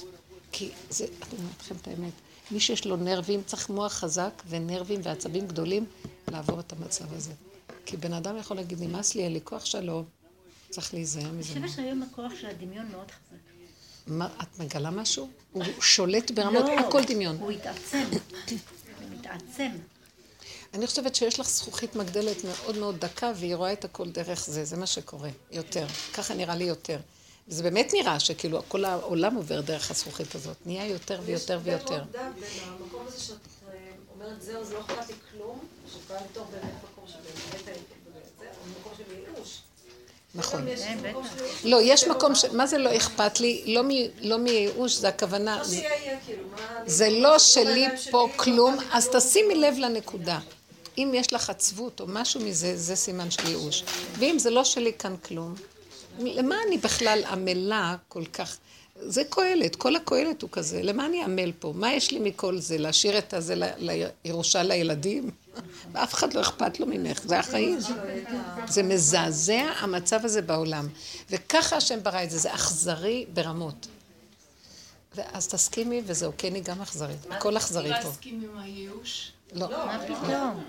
כי זה, אני אומרת לכם את האמת, מי שיש לו נרבים, צריך מוח חזק ונרבים ועצבים גדולים לעבור את המצב הזה. כי בן אדם יכול להגיד, נמאס לי, אין לי כוח שלום, צריך להיזהר מזה. אני חושבת שהיום הכוח של הדמיון מאוד חזק. מה, את מגלה משהו? הוא שולט ברמות, לא, הכל דמיון. הוא התעצם. הוא מתעצם. אני חושבת שיש לך זכוכית מגדלת מאוד מאוד דקה, והיא רואה את הכל דרך זה, זה מה שקורה, יותר. ככה נראה לי יותר. זה באמת נראה שכאילו כל העולם עובר דרך הזכוכית הזאת, נהיה יותר ויותר ויותר. יש הרבה במקום הזה שאת אה, אומרת, זהו, זה לא אכפת לי כלום, שבא מתוך באמת מקום שבאמת, זה, או מקום של ייאוש. נכון. יש כן, לא, יש מקום ש... מה זה לא אכפת לי? לא לא מייאוש, זה הכוונה... יהיה, כאילו. זה לא מה שלי פה כלום, לא אז. תשימי לב לנקודה. אם יש לך עצבות או משהו מזה, זה סימן של ייאוש. ואם זה לא שלי כאן כלום, למה אני בכלל עמלה כל כך? זה קהלת, כל הקהלת הוא כזה, למה אני עמל פה? מה יש לי מכל זה? להשאיר את הזה לירושה לילדים? ואף אחד לא אכפת לו ממך, זה החיים. זה מזעזע המצב הזה בעולם. וככה השם ברא את זה, זה אכזרי ברמות. ואז תסכימי, וזהו, כן, היא גם אכזרית. הכל אכזרי פה. להסכים עם הייאוש? לא, מה פתאום?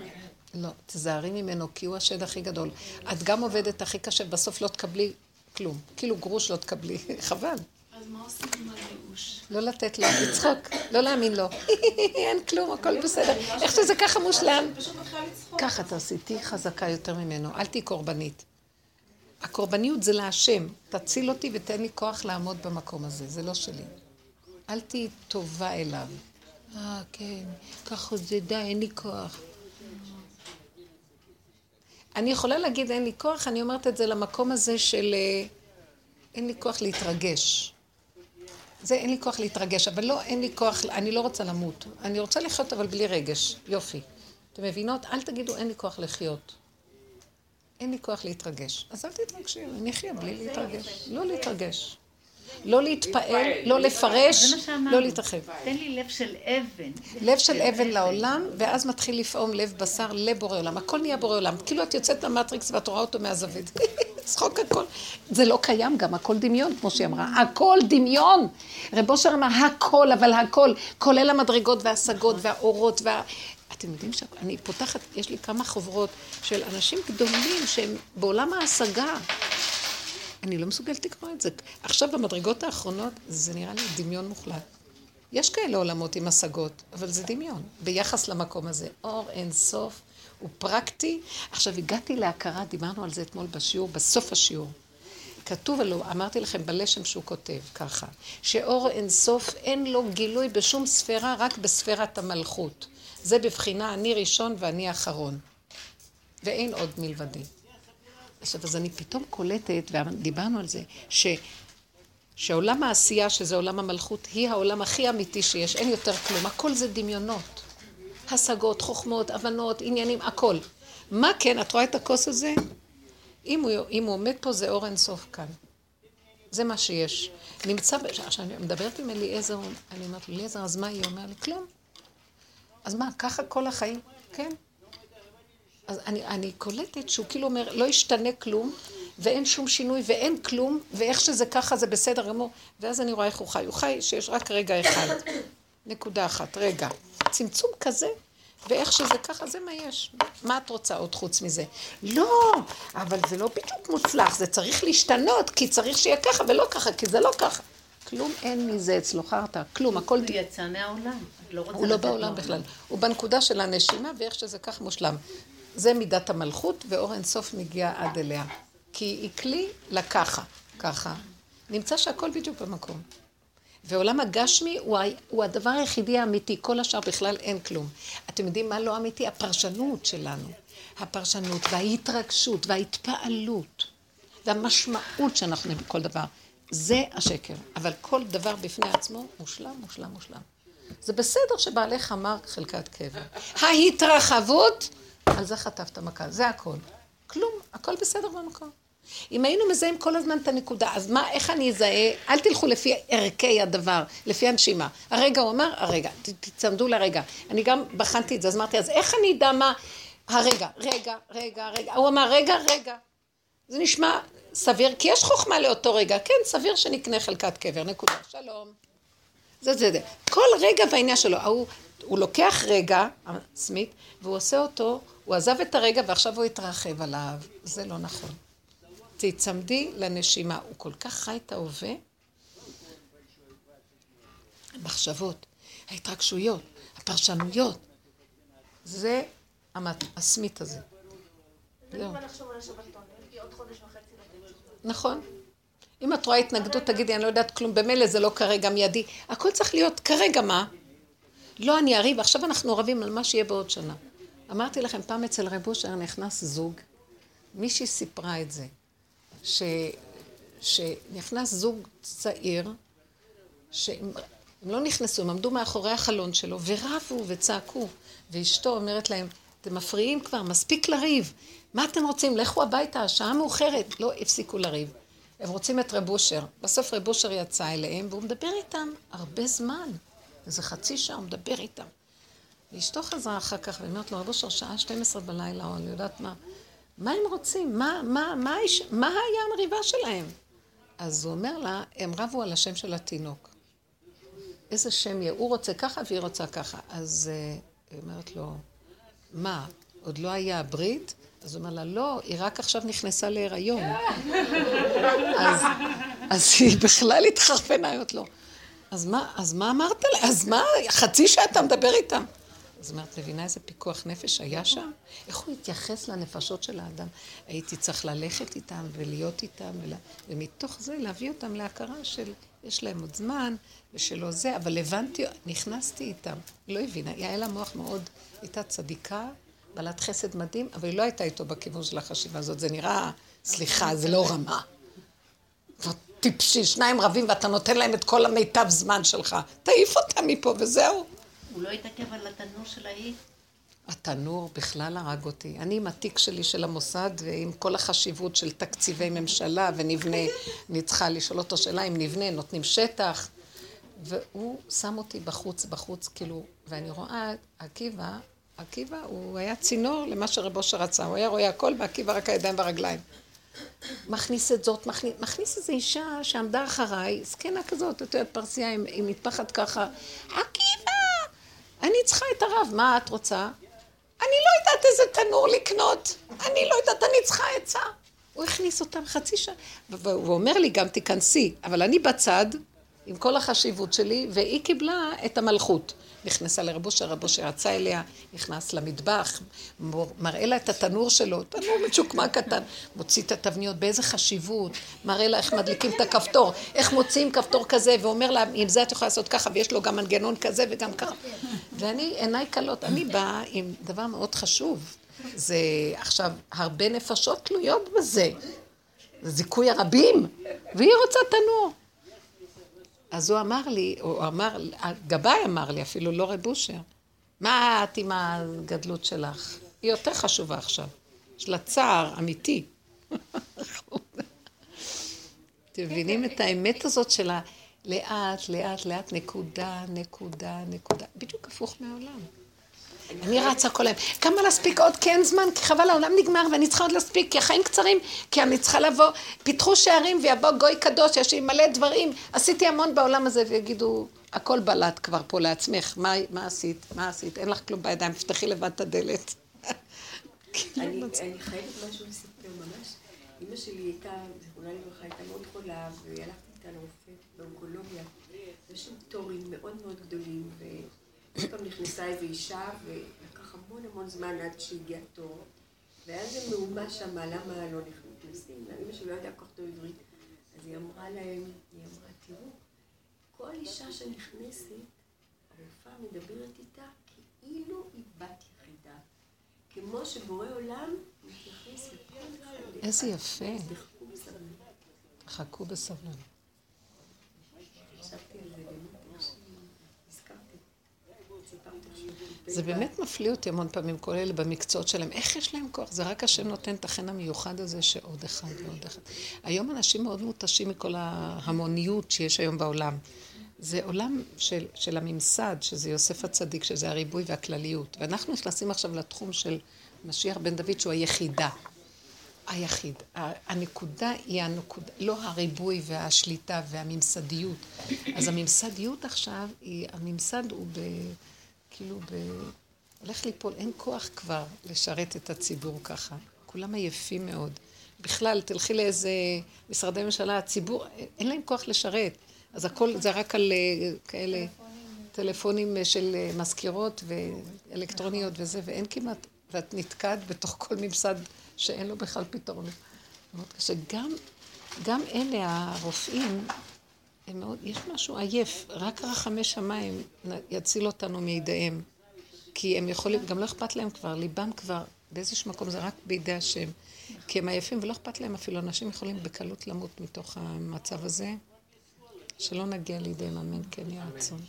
לא, תזהרי ממנו, כי הוא השד הכי גדול. את גם עובדת הכי קשה, בסוף לא תקבלי כלום. כאילו גרוש לא תקבלי, חבל. אז מה עושים עם הייאוש? לא לתת לו, לצחוק, לא להאמין לו. אין כלום, הכל בסדר. איך שזה ככה מושלם. לצחוק. ככה תעשי, תהיי חזקה יותר ממנו, אל תהיי קורבנית. הקורבניות זה להשם, תציל אותי ותן לי כוח לעמוד במקום הזה, זה לא שלי. אל תהיי טובה אליו. אה, כן, ככה זה, די, אין לי כוח. אני יכולה להגיד אין לי כוח, אני אומרת את זה למקום הזה של אה, אין לי כוח להתרגש. זה אין לי כוח להתרגש, אבל לא, אין לי כוח, אני לא רוצה למות. אני רוצה לחיות אבל בלי רגש. יופי. אתם מבינות? אל תגידו אין לי כוח לחיות. אין לי כוח להתרגש. אז אל תתרגשי, אני אחיה בלי להתרגש. לא להתרגש. לא להתפעל, לא לפרש. לא להתרחב. תן לי לב של אבן. לב של אבן לעולם, ואז מתחיל לפעום לב בשר לבורא עולם. הכל נהיה בורא עולם. כאילו את יוצאת מהמטריקס ואת רואה אותו מהזווית. צחוק הכל. זה לא קיים גם, הכל דמיון, כמו שהיא אמרה. הכל דמיון. רב אושר אמר, הכל, אבל הכל, כולל המדרגות וההשגות והאורות וה... אתם יודעים שאני פותחת, יש לי כמה חוברות של אנשים גדולים שהם בעולם ההשגה. אני לא מסוגלת לקרוא את זה. עכשיו במדרגות האחרונות זה נראה לי דמיון מוחלט. יש כאלה עולמות עם השגות, אבל זה דמיון, ביחס למקום הזה. אור אין סוף, הוא פרקטי. עכשיו הגעתי להכרה, דיברנו על זה אתמול בשיעור, בסוף השיעור. כתוב עלו, אמרתי לכם בלשם שהוא כותב, ככה, שאור אין סוף, אין לו גילוי בשום ספירה, רק בספירת המלכות. זה בבחינה אני ראשון ואני אחרון. ואין עוד מלבדי. עכשיו, אז אני פתאום קולטת, ודיברנו על זה, ש, שעולם העשייה, שזה עולם המלכות, היא העולם הכי אמיתי שיש, אין יותר כלום. הכל זה דמיונות. השגות, חוכמות, הבנות, עניינים, הכל. מה כן, את רואה את הכוס הזה? אם הוא, אם הוא עומד פה, זה אור אינסוף כאן. זה מה שיש. נמצא, עכשיו אני מדברת עם אליעזר, אני אומרת לו, אליעזר, אז מה היא? אומר לי, כלום. אז מה, ככה כל החיים? כן. אז אני, אני קולטת שהוא כאילו אומר, לא ישתנה כלום, ואין שום שינוי, ואין כלום, ואיך שזה ככה זה בסדר גמור. ואז אני רואה איך הוא חי. הוא חי שיש רק רגע אחד. נקודה אחת, רגע. צמצום כזה, ואיך שזה ככה, זה מה יש. מה את רוצה עוד חוץ מזה? לא, אבל זה לא בדיוק מוצלח, זה צריך להשתנות, כי צריך שיהיה ככה ולא ככה, כי זה לא ככה. כלום אין מזה אצלו חרטא, כלום, הכל... הוא יצא מהעולם. לא הוא לא בעולם בכלל. הוא בנקודה של הנשימה, ואיך שזה כך מושלם. זה מידת המלכות, ואור אינסוף מגיע עד אליה. כי היא כלי לככה, ככה. נמצא שהכל בדיוק במקום. ועולם הגשמי הוא, הדבר היחידי האמיתי, כל השאר בכלל אין כלום. אתם יודעים מה לא אמיתי? הפרשנות שלנו. הפרשנות וההתרגשות וההתפעלות והמשמעות שאנחנו נותנים בכל דבר. זה השקר. אבל כל דבר בפני עצמו מושלם, מושלם, מושלם. זה בסדר שבעלך אמר חלקת קבר. ההתרחבות, על זה חטפת מכה, זה הכל. כלום, הכל בסדר במקום. אם היינו מזהים כל הזמן את הנקודה, אז מה, איך אני אזהה? אל תלכו לפי ערכי הדבר, לפי הנשימה. הרגע הוא אמר, הרגע, תצמדו לרגע. אני גם בחנתי את זה, אז אמרתי, אז איך אני אדע מה... הרגע, רגע, רגע, רגע. הוא אמר, רגע, רגע. זה נשמע סביר, כי יש חוכמה לאותו רגע. כן, סביר שנקנה חלקת קבר, נקודה. שלום. זה זה זה. כל רגע בעניין שלו. הוא, הוא לוקח רגע, סמית, והוא עושה אותו, הוא עזב את הרגע ועכשיו הוא התרחב עליו. זה לא נכון. תצמדי לנשימה. הוא כל כך חי את ההווה. המחשבות, ההתרגשויות, הפרשנויות. זה הסמית הזה. זהו. נכון. אם את רואה התנגדות, תגידי, אני לא יודעת כלום, במילא זה לא כרגע מיידי. הכל צריך להיות כרגע מה? לא אני אריב, עכשיו אנחנו רבים על מה שיהיה בעוד שנה. אמרתי לכם, פעם אצל רב אושר נכנס זוג, מישהי סיפרה את זה, ש... שנכנס זוג צעיר, שהם לא נכנסו, הם עמדו מאחורי החלון שלו ורבו וצעקו, ואשתו אומרת להם, אתם מפריעים כבר, מספיק לריב. מה אתם רוצים? לכו הביתה, השעה מאוחרת. לא הפסיקו לריב. הם רוצים את רב אושר. בסוף רב אושר יצא אליהם, והוא מדבר איתם הרבה זמן. איזה חצי שעה הוא מדבר איתם. ואשתו חזרה אחר כך ואומרת לו, רב אושר, שעה 12 בלילה, או אני יודעת מה, מה הם רוצים? מה, מה, מה, מה היה המריבה שלהם? אז הוא אומר לה, הם רבו על השם של התינוק. איזה שם יהיה? הוא רוצה ככה והיא רוצה ככה. אז uh, היא אומרת לו, מה, עוד לא היה הברית? אז הוא אומר לה, לא, היא רק עכשיו נכנסה להיריון. אז, אז היא בכלל התחרפנה, היא אומרת לו, אז מה, אז מה אמרת לה? אז מה, חצי שעה אתה מדבר איתם. אז אומרת, מבינה איזה פיקוח נפש היה שם? איך הוא התייחס לנפשות של האדם? הייתי צריך ללכת איתם ולהיות איתם, ולה... ומתוך זה להביא אותם להכרה של, יש להם עוד זמן, ושלא זה, אבל הבנתי, נכנסתי איתם. לא הבינה, היה לה מוח מאוד, הייתה צדיקה, בעלת חסד מדהים, אבל היא לא הייתה איתו בכיוון של החשיבה הזאת. זה נראה, סליחה, זה לא רמה. טיפשי, שניים רבים ואתה נותן להם את כל המיטב זמן שלך. תעיף אותם מפה וזהו. הוא לא התעכב על התנור של ההיא? התנור בכלל הרג אותי. אני עם התיק שלי של המוסד ועם כל החשיבות של תקציבי ממשלה ונבנה, אני צריכה לשאול אותו שאלה אם נבנה, נותנים שטח. והוא שם אותי בחוץ, בחוץ, כאילו, ואני רואה, עקיבא, עקיבא הוא היה צינור למה שרב אושר רצה, הוא היה רואה הכל ועקיבא רק הידיים והרגליים. מכניס את זאת, מכניס, מכניס איזו אישה שעמדה אחריי, זקנה כזאת, את יודעת, פרסייה עם, עם מטפחת ככה, עקיבא! אני צריכה את הרב, מה את רוצה? אני לא יודעת איזה תנור לקנות, אני לא יודעת, אני צריכה עצה. הוא הכניס אותם חצי שעה, והוא אומר לי גם תיכנסי, אבל אני בצד, עם כל החשיבות שלי, והיא קיבלה את המלכות. נכנסה לרב אושר, רב אושר יצא אליה, נכנס למטבח, מראה לה את התנור שלו, תנור מצ'וקמק קטן, מוציא את התבניות, באיזה חשיבות, מראה לה איך מדליקים את הכפתור, איך מוציאים כפתור כזה, ואומר לה, עם זה את יכולה לעשות ככה, ויש לו גם מנגנון כזה וגם ככה. ואני, עיניי כלות, אני באה עם דבר מאוד חשוב. זה עכשיו, הרבה נפשות תלויות בזה. זה זיכוי הרבים, והיא רוצה תנור. אז הוא אמר לי, הוא אמר, הגבאי אמר לי, אפילו לא רב אושר, מה את עם הגדלות שלך? היא יותר חשובה עכשיו. יש לה צער אמיתי. אתם מבינים את האמת הזאת של הלאט, לאט, לאט, נקודה, נקודה, נקודה. בדיוק הפוך מהעולם. אני רצה כל היום. כמה להספיק עוד? כי אין זמן, כי חבל העולם נגמר ואני צריכה עוד להספיק, כי החיים קצרים, כי אני צריכה לבוא, פיתחו שערים ויבוא גוי קדוש, יש לי מלא דברים. עשיתי המון בעולם הזה ויגידו, הכל בלט כבר פה לעצמך, מה, מה עשית? מה עשית? אין לך כלום בידיים, תפתחי לבד את הדלת. אני חייבת משהו לספר ממש. אימא שלי הייתה, זיכרונה לברכה, הייתה מאוד חולה, והלכתי איתה לרופא באונקולוגיה. יש שם תורים מאוד מאוד גדולים, פעם נכנסה איזו אישה, ולקח המון המון זמן עד שהגיע תור. והיה איזה מהומה שם, למה לא נכנסים? אמא שלי לא יודעה כל כך טוב עברית. אז היא אמרה להם, היא אמרה, תראו, כל אישה שנכנסת, הרופאה מדברת איתה כאילו היא בת יחידה. כמו שבורא עולם מתייחס לכל אחד. איזה יפה. חכו בסבלנות. חשבתי על זה באמת, איך שהזכרתי. זה באמת מפליא אותי המון פעמים, כל אלה במקצועות שלהם. איך יש להם כוח? זה רק השם נותן את החן המיוחד הזה שעוד אחד ועוד אחד. היום אנשים מאוד מותשים מכל ההמוניות שיש היום בעולם. זה עולם של, של הממסד, שזה יוסף הצדיק, שזה הריבוי והכלליות. ואנחנו נכנסים עכשיו לתחום של משיח בן דוד, שהוא היחידה. היחיד. הנקודה היא הנקודה, לא הריבוי והשליטה והממסדיות. אז הממסדיות עכשיו, היא, הממסד הוא ב... כאילו ב... הולך ליפול, אין כוח כבר לשרת את הציבור ככה. כולם עייפים מאוד. בכלל, תלכי לאיזה משרדי ממשלה, הציבור, אין להם כוח לשרת. אז הכל זה רק על אה, כאלה טלפונים של אה, מזכירות ואלקטרוניות וזה, ואין כמעט, ואת נתקעת בתוך כל ממסד שאין לו בכלל פתרון. מאוד קשה. גם, גם אלה הרופאים, מאוד, יש משהו עייף, רק רחמי שמיים יציל אותנו מידיהם. כי הם יכולים, גם לא אכפת להם כבר, ליבם כבר, באיזשהו מקום זה רק בידי השם. כי הם עייפים ולא אכפת להם אפילו, אנשים יכולים בקלות למות מתוך המצב הזה. שלא נגיע לידי אמן, כן יהיה רצון.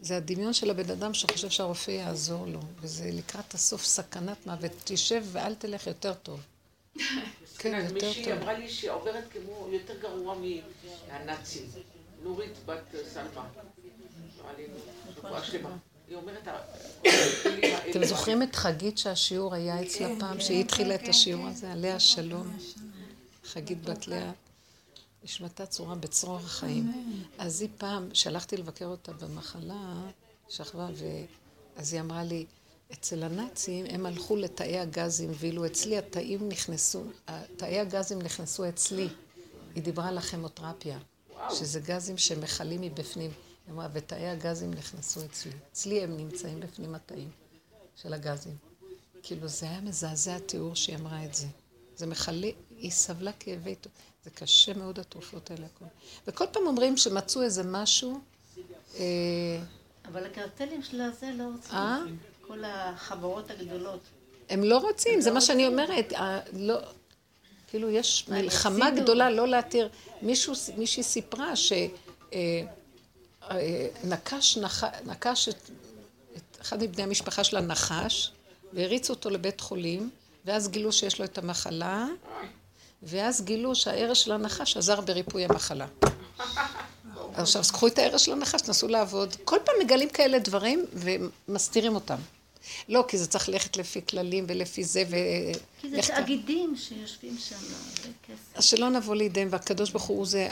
זה הדמיון של הבן אדם שחושב שהרופא יעזור לו, וזה לקראת הסוף סכנת מוות. תשב ואל תלך יותר טוב. כן, יותר טוב. מישהי אמרה לי שהיא עוברת כמו יותר גרוע מהנאצים. נורית בת סלמה. רפואה שלמה. היא אומרת... אתם זוכרים את חגית שהשיעור היה אצלה פעם, שהיא התחילה את השיעור הזה, עליה שלום? חגית בת לאה, נשמתה צורה בצרור החיים. אז היא פעם, שהלכתי לבקר אותה במחלה, שכבה, ואז היא אמרה לי, אצל הנאצים הם הלכו לתאי הגזים, ואילו אצלי התאים נכנסו, תאי הגזים נכנסו אצלי. היא דיברה על הכימותרפיה, שזה גזים שמכלים מבפנים. היא אמרה, ותאי הגזים נכנסו אצלי. אצלי הם נמצאים בפנים התאים של הגזים. כאילו, זה היה מזעזע התיאור שהיא אמרה את זה. זה מכלה, היא סבלה כאבי... זה קשה מאוד התרופות האלה. וכל פעם אומרים שמצאו איזה משהו... אה, אבל הקרטלים של הזה לא רוצים. אה? כל החברות הגדולות. הם לא רוצים, זה מה שאני אומרת. לא... כאילו, יש מלחמה גדולה לא להתיר. מישהי סיפרה שנקש נקש את אחד מבני המשפחה שלה נחש, והריצו אותו לבית חולים, ואז גילו שיש לו את המחלה, ואז גילו שהערש של הנחש עזר בריפוי המחלה. עכשיו, אז קחו את הערש של הנחש, תנסו לעבוד. כל פעם מגלים כאלה דברים ומסתירים אותם. לא, כי זה צריך ללכת לפי כללים ולפי זה ו... כי זה תאגידים שיושבים שם, הרבה כסף. אז שלא נבוא לידיהם, והקדוש ברוך הוא זה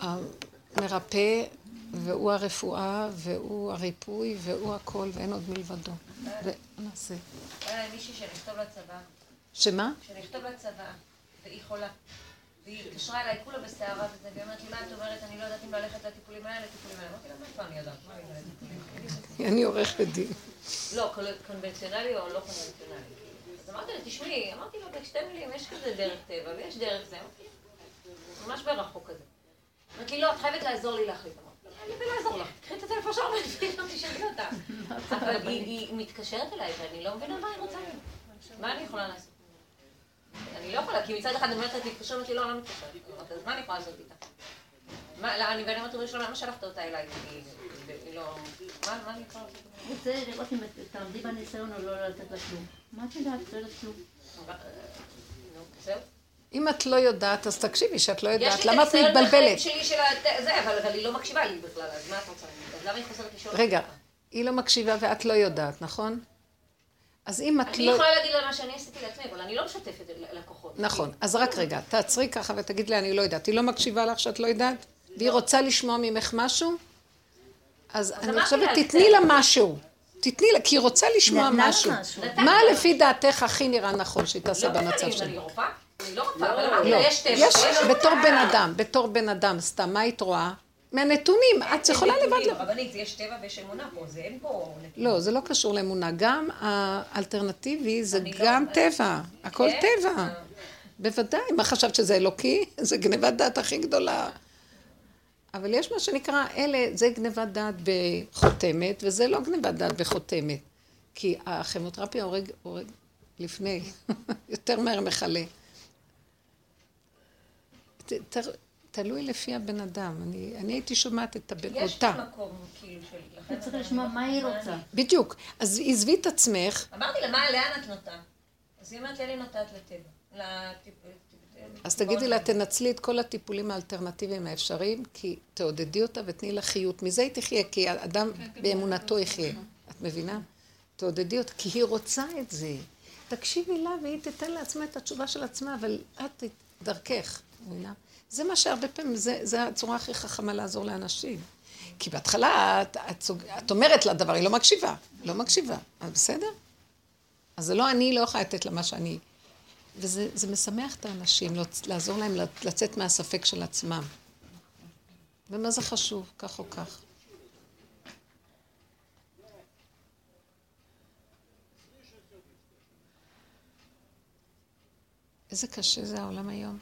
המרפא והוא הרפואה, והוא הריפוי, והוא הכל, ואין עוד מלבדו. ונעשה. היה מישהי שנכתוב לצבא, שמה? שנכתוב לצבא, והיא חולה. והיא התקשרה אליי כולה בסערה וזה, והיא אומרת לי, מה את אומרת, אני לא יודעת אם ללכת לטיפולים האלה, לטיפולים האלה. אמרתי לה, מאיפה אני יודעת? מה אני יודעת לטיפולים? אני עורכת דין. לא, קול- קונבנציונלי או לא קונבנציונלי. אז אמרתי לה, תשמעי, אמרתי לה, בשתי מילים, יש כזה דרך טבע ויש דרך זה. ממש ברחוק כזה. אמרתי לי, לא, את חייבת לעזור לי להחליט. אמרתי אין לי לעזור לך. קחי את הטלפון שלך ותפעילי אותי, תשאלי אותה. אבל היא- מתקשרת אליי ואני לא מבינה מה היא רוצה. מה אני יכולה לעשות? אני לא יכולה, כי מצד אחד אני אומרת לה, תתקשר, אמרתי, לא, לא מתקשרת. אז מה אני יכולה לעשות איתה? מה, לא, אני ואני אומרת, שלום, למה שלחת אותה אליי? היא- לא... מה מה אני יכולה לעשות? רוצה לראות אם תעמדי בניסיון או לא לתת לה כלום. מה את יודעת? לא יודעת כלום. נו, זהו. אם את לא יודעת, אז תקשיבי שאת לא יודעת. יש לי למה את את הניסיון בחיים מתבלבלת? שלי של ה- זה, אבל אבל היא לא מקשיבה לי בכלל, אז מה את רוצה? אז למה היא חוזרת לשאול? רגע? היא לא מקשיבה ואת לא יודעת, נכון? אז אם את אני לא... יכולה להגיד לה מה שאני עשיתי לעצמי, אבל אני לא משתפת לקוחות. נכון. אז רק רגע, תעצרי ככה ותגידי לי, אני לא יודעת. היא לא מקשיבה לך שאת לא יודעת? והיא רוצה לשמוע ממך משהו? אז אני חושבת, תתני. לה משהו. תתני לה, כי היא רוצה לשמוע משהו. מה לפי דעתך הכי נראה נכון שהיא תעשה לא במצב שלה? אני רופאה, אני לא רופאה, אבל אמרתי לא, לה, יש טבע. יש, בתור בן אדם, בתור בן אדם, סתם, מה היית רואה? מהנתונים, את יכולה לבד... נתונים, רבנית, יש טבע ויש אמונה פה, זה אין פה... לא, זה לא קשור לאמונה. גם האלטרנטיבי זה לא- גם טבע. הכל כן? טבע. בוודאי. מה חשבת שזה אלוקי? זה גניבת דעת הכי גדולה. אבל יש מה שנקרא, אלה, זה גניבת דעת בחותמת, וזה לא גניבת דעת בחותמת. כי הכימותרפיה הורג, הורג לפני, יותר מהר מכלה. תלוי לפי הבן אדם. אני, אני הייתי שומעת את הבן, יש אותה. מקום, כאילו, של... לכן צריך לשמוע מה היא רוצה. בדיוק. אז עזבי את עצמך, אמרתי לה, מה, לאן את נוטה? אז היא אומרת לי, אני נוטת לטבע. לטיפ- אז תגידי לה, תנצלי את כל הטיפולים האלטרנטיביים האפשריים, כי תעודדי אותה ותני לה חיות. מזה היא תחיה, כי האדם באמונתו יחיה. את מבינה? תעודדי אותה, כי היא רוצה את זה. תקשיבי לה והיא תיתן לעצמה את התשובה של עצמה, אבל את דרכך, מבינה? זה מה שהרבה פעמים, זה, זה הצורה הכי חכמה לעזור לאנשים. כי בהתחלה את, את, את אומרת לה דבר, היא לא מקשיבה. לא מקשיבה. אז בסדר? אז זה לא אני, לא יכולה לתת לה מה שאני... וזה זה משמח את האנשים, לצ- לעזור להם לצ- לצאת מהספק של עצמם. ומה זה חשוב, כך או כך. איזה קשה זה העולם היום.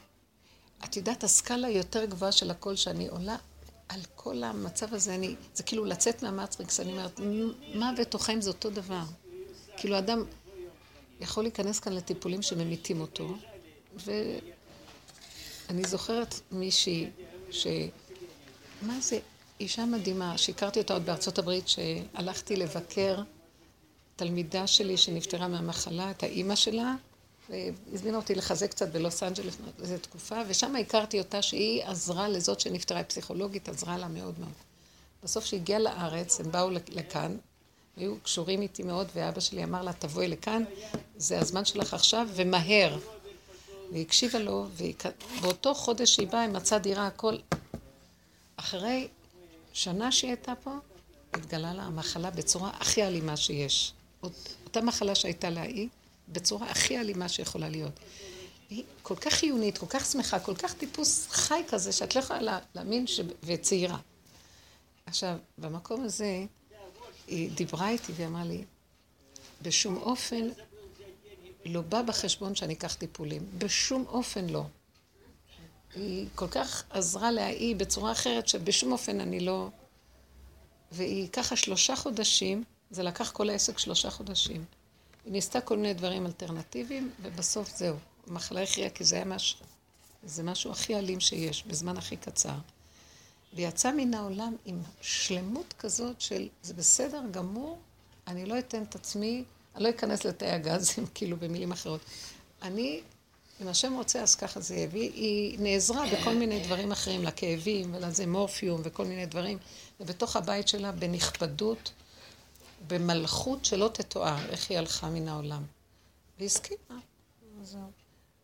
את יודעת, הסקאלה היותר גבוהה של הכל שאני עולה על כל המצב הזה, אני, זה כאילו לצאת מהמטריקס, אני אומרת, "מ- מוות או זה אותו דבר. כאילו אדם יכול להיכנס כאן לטיפולים שממיתים אותו, ואני זוכרת מישהי ש... מה זה? אישה מדהימה, שהכרתי אותה עוד בארצות הברית, שהלכתי לבקר תלמידה שלי שנפטרה מהמחלה, את האימא שלה, והזמינה אותי לחזק קצת בלוס אנג'לס איזו תקופה, ושם הכרתי אותה שהיא עזרה לזאת שנפטרה, היא פסיכולוגית, עזרה לה מאוד מאוד. בסוף שהגיעה לארץ, הם באו לכאן, היו קשורים איתי מאוד, ואבא שלי אמר לה, תבואי לכאן, זה הזמן שלך עכשיו, ומהר. והיא הקשיבה לו, ובאותו חודש שהיא באה, היא מצאה דירה, הכל. אחרי שנה שהיא הייתה פה, התגלה לה המחלה בצורה הכי אלימה שיש. אות- אותה מחלה שהייתה לה היא, בצורה הכי אלימה שיכולה להיות. היא כל כך חיונית, כל כך שמחה, כל כך טיפוס חי כזה, שאת לא יכולה לה- להאמין, ש... וצעירה. עכשיו, במקום הזה, היא דיברה איתי והיא אמרה לי, בשום אופן לא בא בחשבון שאני אקח טיפולים. בשום אופן לא. היא כל כך עזרה להאי בצורה אחרת, שבשום אופן אני לא... והיא ככה שלושה חודשים, זה לקח כל העסק שלושה חודשים. היא ניסתה כל מיני דברים אלטרנטיביים, ובסוף זהו. המחלה הכריעה, כי זה היה משהו, זה משהו הכי אלים שיש, בזמן הכי קצר. ויצא מן העולם עם שלמות כזאת של, זה בסדר גמור, אני לא אתן את עצמי, אני לא אכנס לתאי הגזים, כאילו במילים אחרות. אני, אם השם רוצה, אז ככה זה יהיה. והיא נעזרה בכל מיני דברים אחרים, לכאבים ולזה מורפיום וכל מיני דברים, ובתוך הבית שלה, בנכבדות, במלכות שלא תתואר, איך היא הלכה מן העולם. והסכימה. זהו.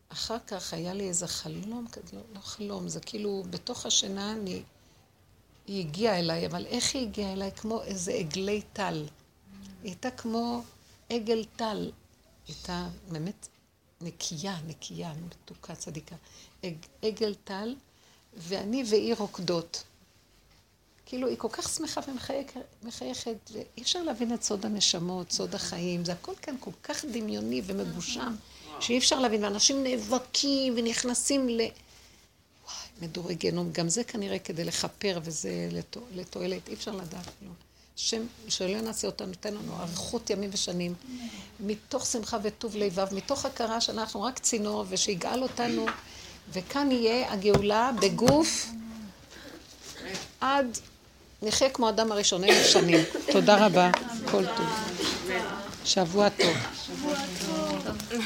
אחר כך היה לי איזה חלום, לא, לא חלום, זה כאילו, בתוך השינה אני היא הגיעה אליי, אבל איך היא הגיעה אליי? כמו איזה עגלי טל. היא הייתה כמו עגל טל. היא הייתה באמת נקייה, נקייה, מתוקה, צדיקה. עגל טל, ואני והיא רוקדות. כאילו, היא כל כך שמחה ומחייכת, ואי אפשר להבין את סוד הנשמות, סוד החיים. זה הכל כאן כל כך דמיוני ומגושם, שאי אפשר להבין. ואנשים נאבקים ונכנסים ל... וואי, מדורי גיהנום. גם זה כנראה כדי לכפר וזה לתועלת, אי אפשר לדעת. לא. השם, שלא נעשה אותנו, נותן לנו אריכות ימים ושנים, מתוך שמחה וטוב לבב, מתוך הכרה שאנחנו רק צינור ושיגאל אותנו, וכאן יהיה הגאולה בגוף עד נחיה כמו אדם הראשון, אלף שנים. תודה רבה, כל טוב. שבוע טוב. שבוע טוב.